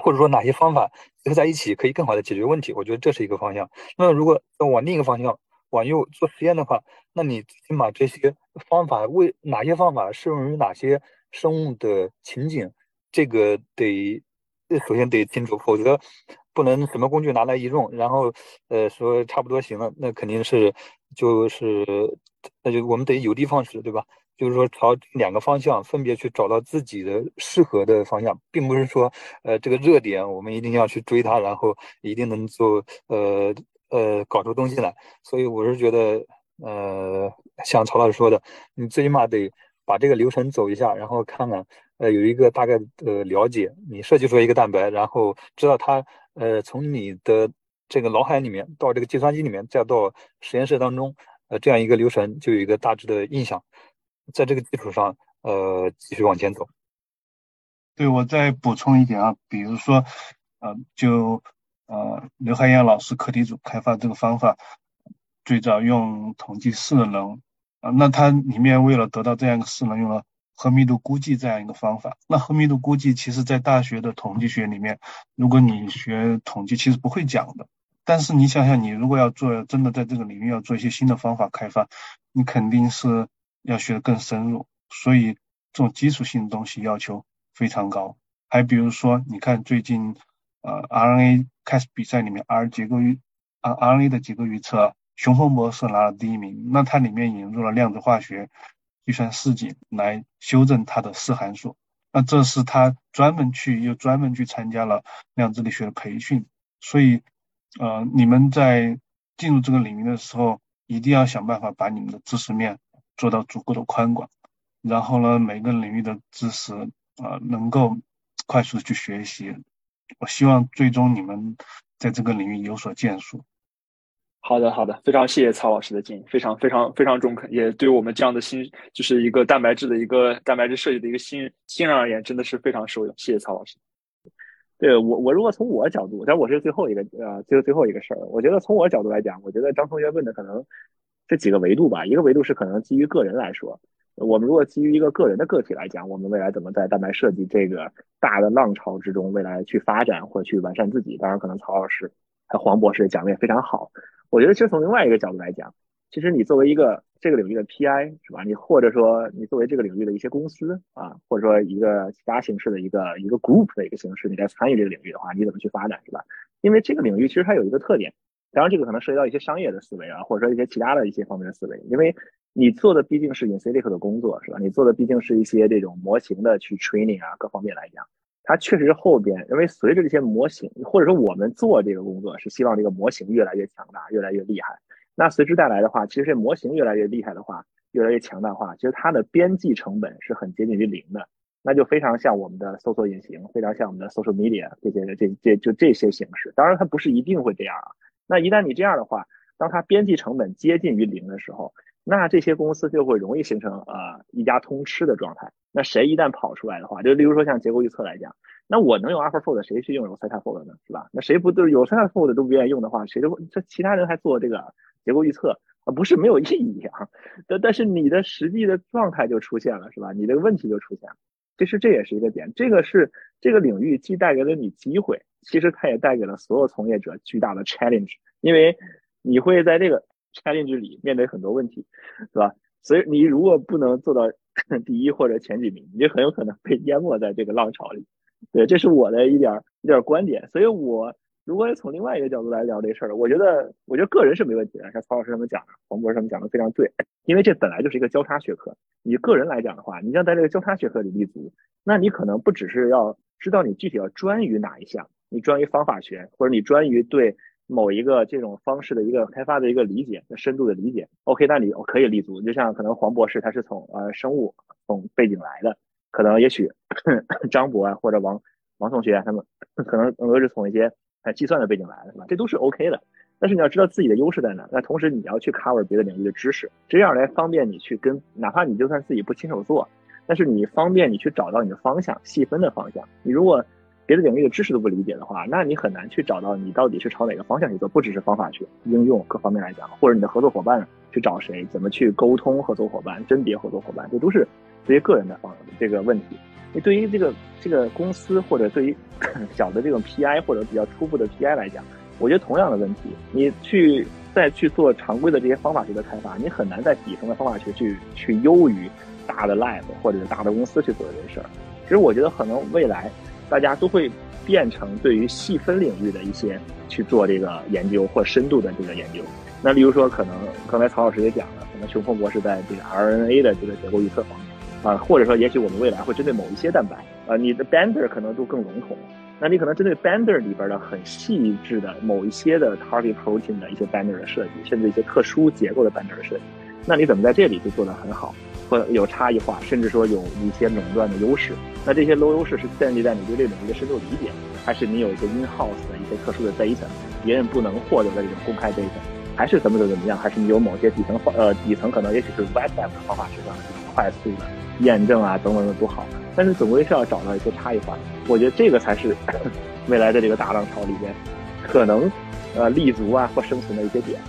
或者说哪些方法结合在一起可以更好的解决问题。我觉得这是一个方向。那如果往另一个方向往右做实验的话，那你起码这些方法为哪些方法适用于哪些？生物的情景，这个得首先得清楚，否则不能什么工具拿来一用，然后呃说差不多行了，那肯定是就是那就我们得有的放矢，对吧？就是说朝两个方向分别去找到自己的适合的方向，并不是说呃这个热点我们一定要去追它，然后一定能做呃呃搞出东西来。所以我是觉得呃像曹老师说的，你最起码得。把这个流程走一下，然后看看，呃，有一个大概的了解。你设计出一个蛋白，然后知道它，呃，从你的这个脑海里面到这个计算机里面，再到实验室当中，呃，这样一个流程就有一个大致的印象，在这个基础上，呃，继续往前走。对，我再补充一点啊，比如说，呃，就呃，刘海燕老师课题组开发这个方法，最早用统计势能啊，那它里面为了得到这样一个势能，用了核密度估计这样一个方法。那核密度估计其实在大学的统计学里面，如果你学统计，其实不会讲的。但是你想想，你如果要做真的在这个领域要做一些新的方法开发，你肯定是要学得更深入。所以这种基础性的东西要求非常高。还比如说，你看最近呃 RNA 开始比赛里面，R 结构预啊 RNA 的结构预测，熊峰博士拿了第一名。那它里面引入了量子化学计算示景来修正它的四函数。那这是他专门去又专门去参加了量子力学的培训。所以。呃，你们在进入这个领域的时候，一定要想办法把你们的知识面做到足够的宽广，然后呢，每个领域的知识啊，能够快速的去学习。我希望最终你们在这个领域有所建树。好的，好的，非常谢谢曹老师的建议，非常非常非常中肯，也对我们这样的新，就是一个蛋白质的一个蛋白质设计的一个新新人而言，真的是非常受用。谢谢曹老师。对我，我如果从我角度，但我是最后一个，呃，最最后一个事儿。我觉得从我角度来讲，我觉得张同学问的可能这几个维度吧。一个维度是可能基于个人来说，我们如果基于一个个人的个体来讲，我们未来怎么在蛋白设计这个大的浪潮之中，未来去发展或去完善自己。当然，可能曹老师和黄博士讲的也非常好。我觉得其实从另外一个角度来讲，其实你作为一个这个领域的 PI 是吧？你或者说你作为这个领域的一些公司啊，或者说一个其他形式的一个一个 group 的一个形式，你在参与这个领域的话，你怎么去发展是吧？因为这个领域其实它有一个特点，当然这个可能涉及到一些商业的思维啊，或者说一些其他的一些方面的思维，因为你做的毕竟是 in silic 的工作是吧？你做的毕竟是一些这种模型的去 training 啊，各方面来讲，它确实后边因为随着这些模型，或者说我们做这个工作是希望这个模型越来越强大，越来越厉害。那随之带来的话，其实这模型越来越厉害的话，越来越强大化，其实它的边际成本是很接近于零的，那就非常像我们的搜索引擎，非常像我们的 social media 这些这这就这些形式。当然，它不是一定会这样啊。那一旦你这样的话，当它边际成本接近于零的时候，那这些公司就会容易形成呃一家通吃的状态。那谁一旦跑出来的话，就例如说像结构预测来讲，那我能用 AlphaFold，谁去用 RosettaFold 呢？是吧？那谁不都有 RosettaFold 都不愿意用的话，谁都这其他人还做这个？结构预测啊，不是没有意义啊，但但是你的实际的状态就出现了，是吧？你这个问题就出现了，其实这也是一个点，这个是这个领域既带给了你机会，其实它也带给了所有从业者巨大的 challenge，因为你会在这个 challenge 里面对很多问题，是吧？所以你如果不能做到 第一或者前几名，你就很有可能被淹没在这个浪潮里。对，这是我的一点一点观点，所以我。如果从另外一个角度来聊这事儿，我觉得，我觉得个人是没问题的。像曹老师他们讲的，黄博士他们讲的非常对，因为这本来就是一个交叉学科。你个人来讲的话，你要在这个交叉学科里立足，那你可能不只是要知道你具体要专于哪一项，你专于方法学，或者你专于对某一个这种方式的一个开发的一个理解、深度的理解。OK，那你可以立足。就像可能黄博士他是从呃生物从背景来的，可能也许 张博啊或者王王同学他们可能更多是从一些。呃，计算的背景来的是吧？这都是 OK 的，但是你要知道自己的优势在哪。那同时你要去 cover 别的领域的知识，这样来方便你去跟，哪怕你就算自己不亲手做，但是你方便你去找到你的方向，细分的方向。你如果别的领域的知识都不理解的话，那你很难去找到你到底是朝哪个方向去做。不只是方法学、应用各方面来讲，或者你的合作伙伴去找谁，怎么去沟通合作伙伴、甄别合作伙伴，这都是这些个人的方这个问题。你对于这个这个公司或者对于 小的这种 PI 或者比较初步的 PI 来讲，我觉得同样的问题，你去再去做常规的这些方法学的开发，你很难在底层的方法学去去优于大的 lab 或者是大的公司去做这些事儿。其实我觉得可能未来大家都会变成对于细分领域的一些去做这个研究或深度的这个研究。那例如说，可能刚才曹老师也讲了，可能熊鹏博士在这个 RNA 的这个结构预测方面。啊，或者说，也许我们未来会针对某一些蛋白，啊，你的 Bander 可能都更笼统，那你可能针对 Bander 里边的很细致的某一些的 target protein 的一些 Bander 的设计，甚至一些特殊结构的 Bander 的设计，那你怎么在这里就做得很好，或有差异化，甚至说有一些垄断的优势？那这些 low 优势是建立在你对这个领域的深度理解，还是你有一些 in house 的一些特殊的 data，别人不能获得的这种公开 data，还是怎么怎么怎么样？还是你有某些底层呃底层可能也许是 web app 的方法是让这种快速的验证啊等等的都好，但是总归是要找到一些差异化。我觉得这个才是 未来的这个大浪潮里边可能呃立足啊或生存的一些点。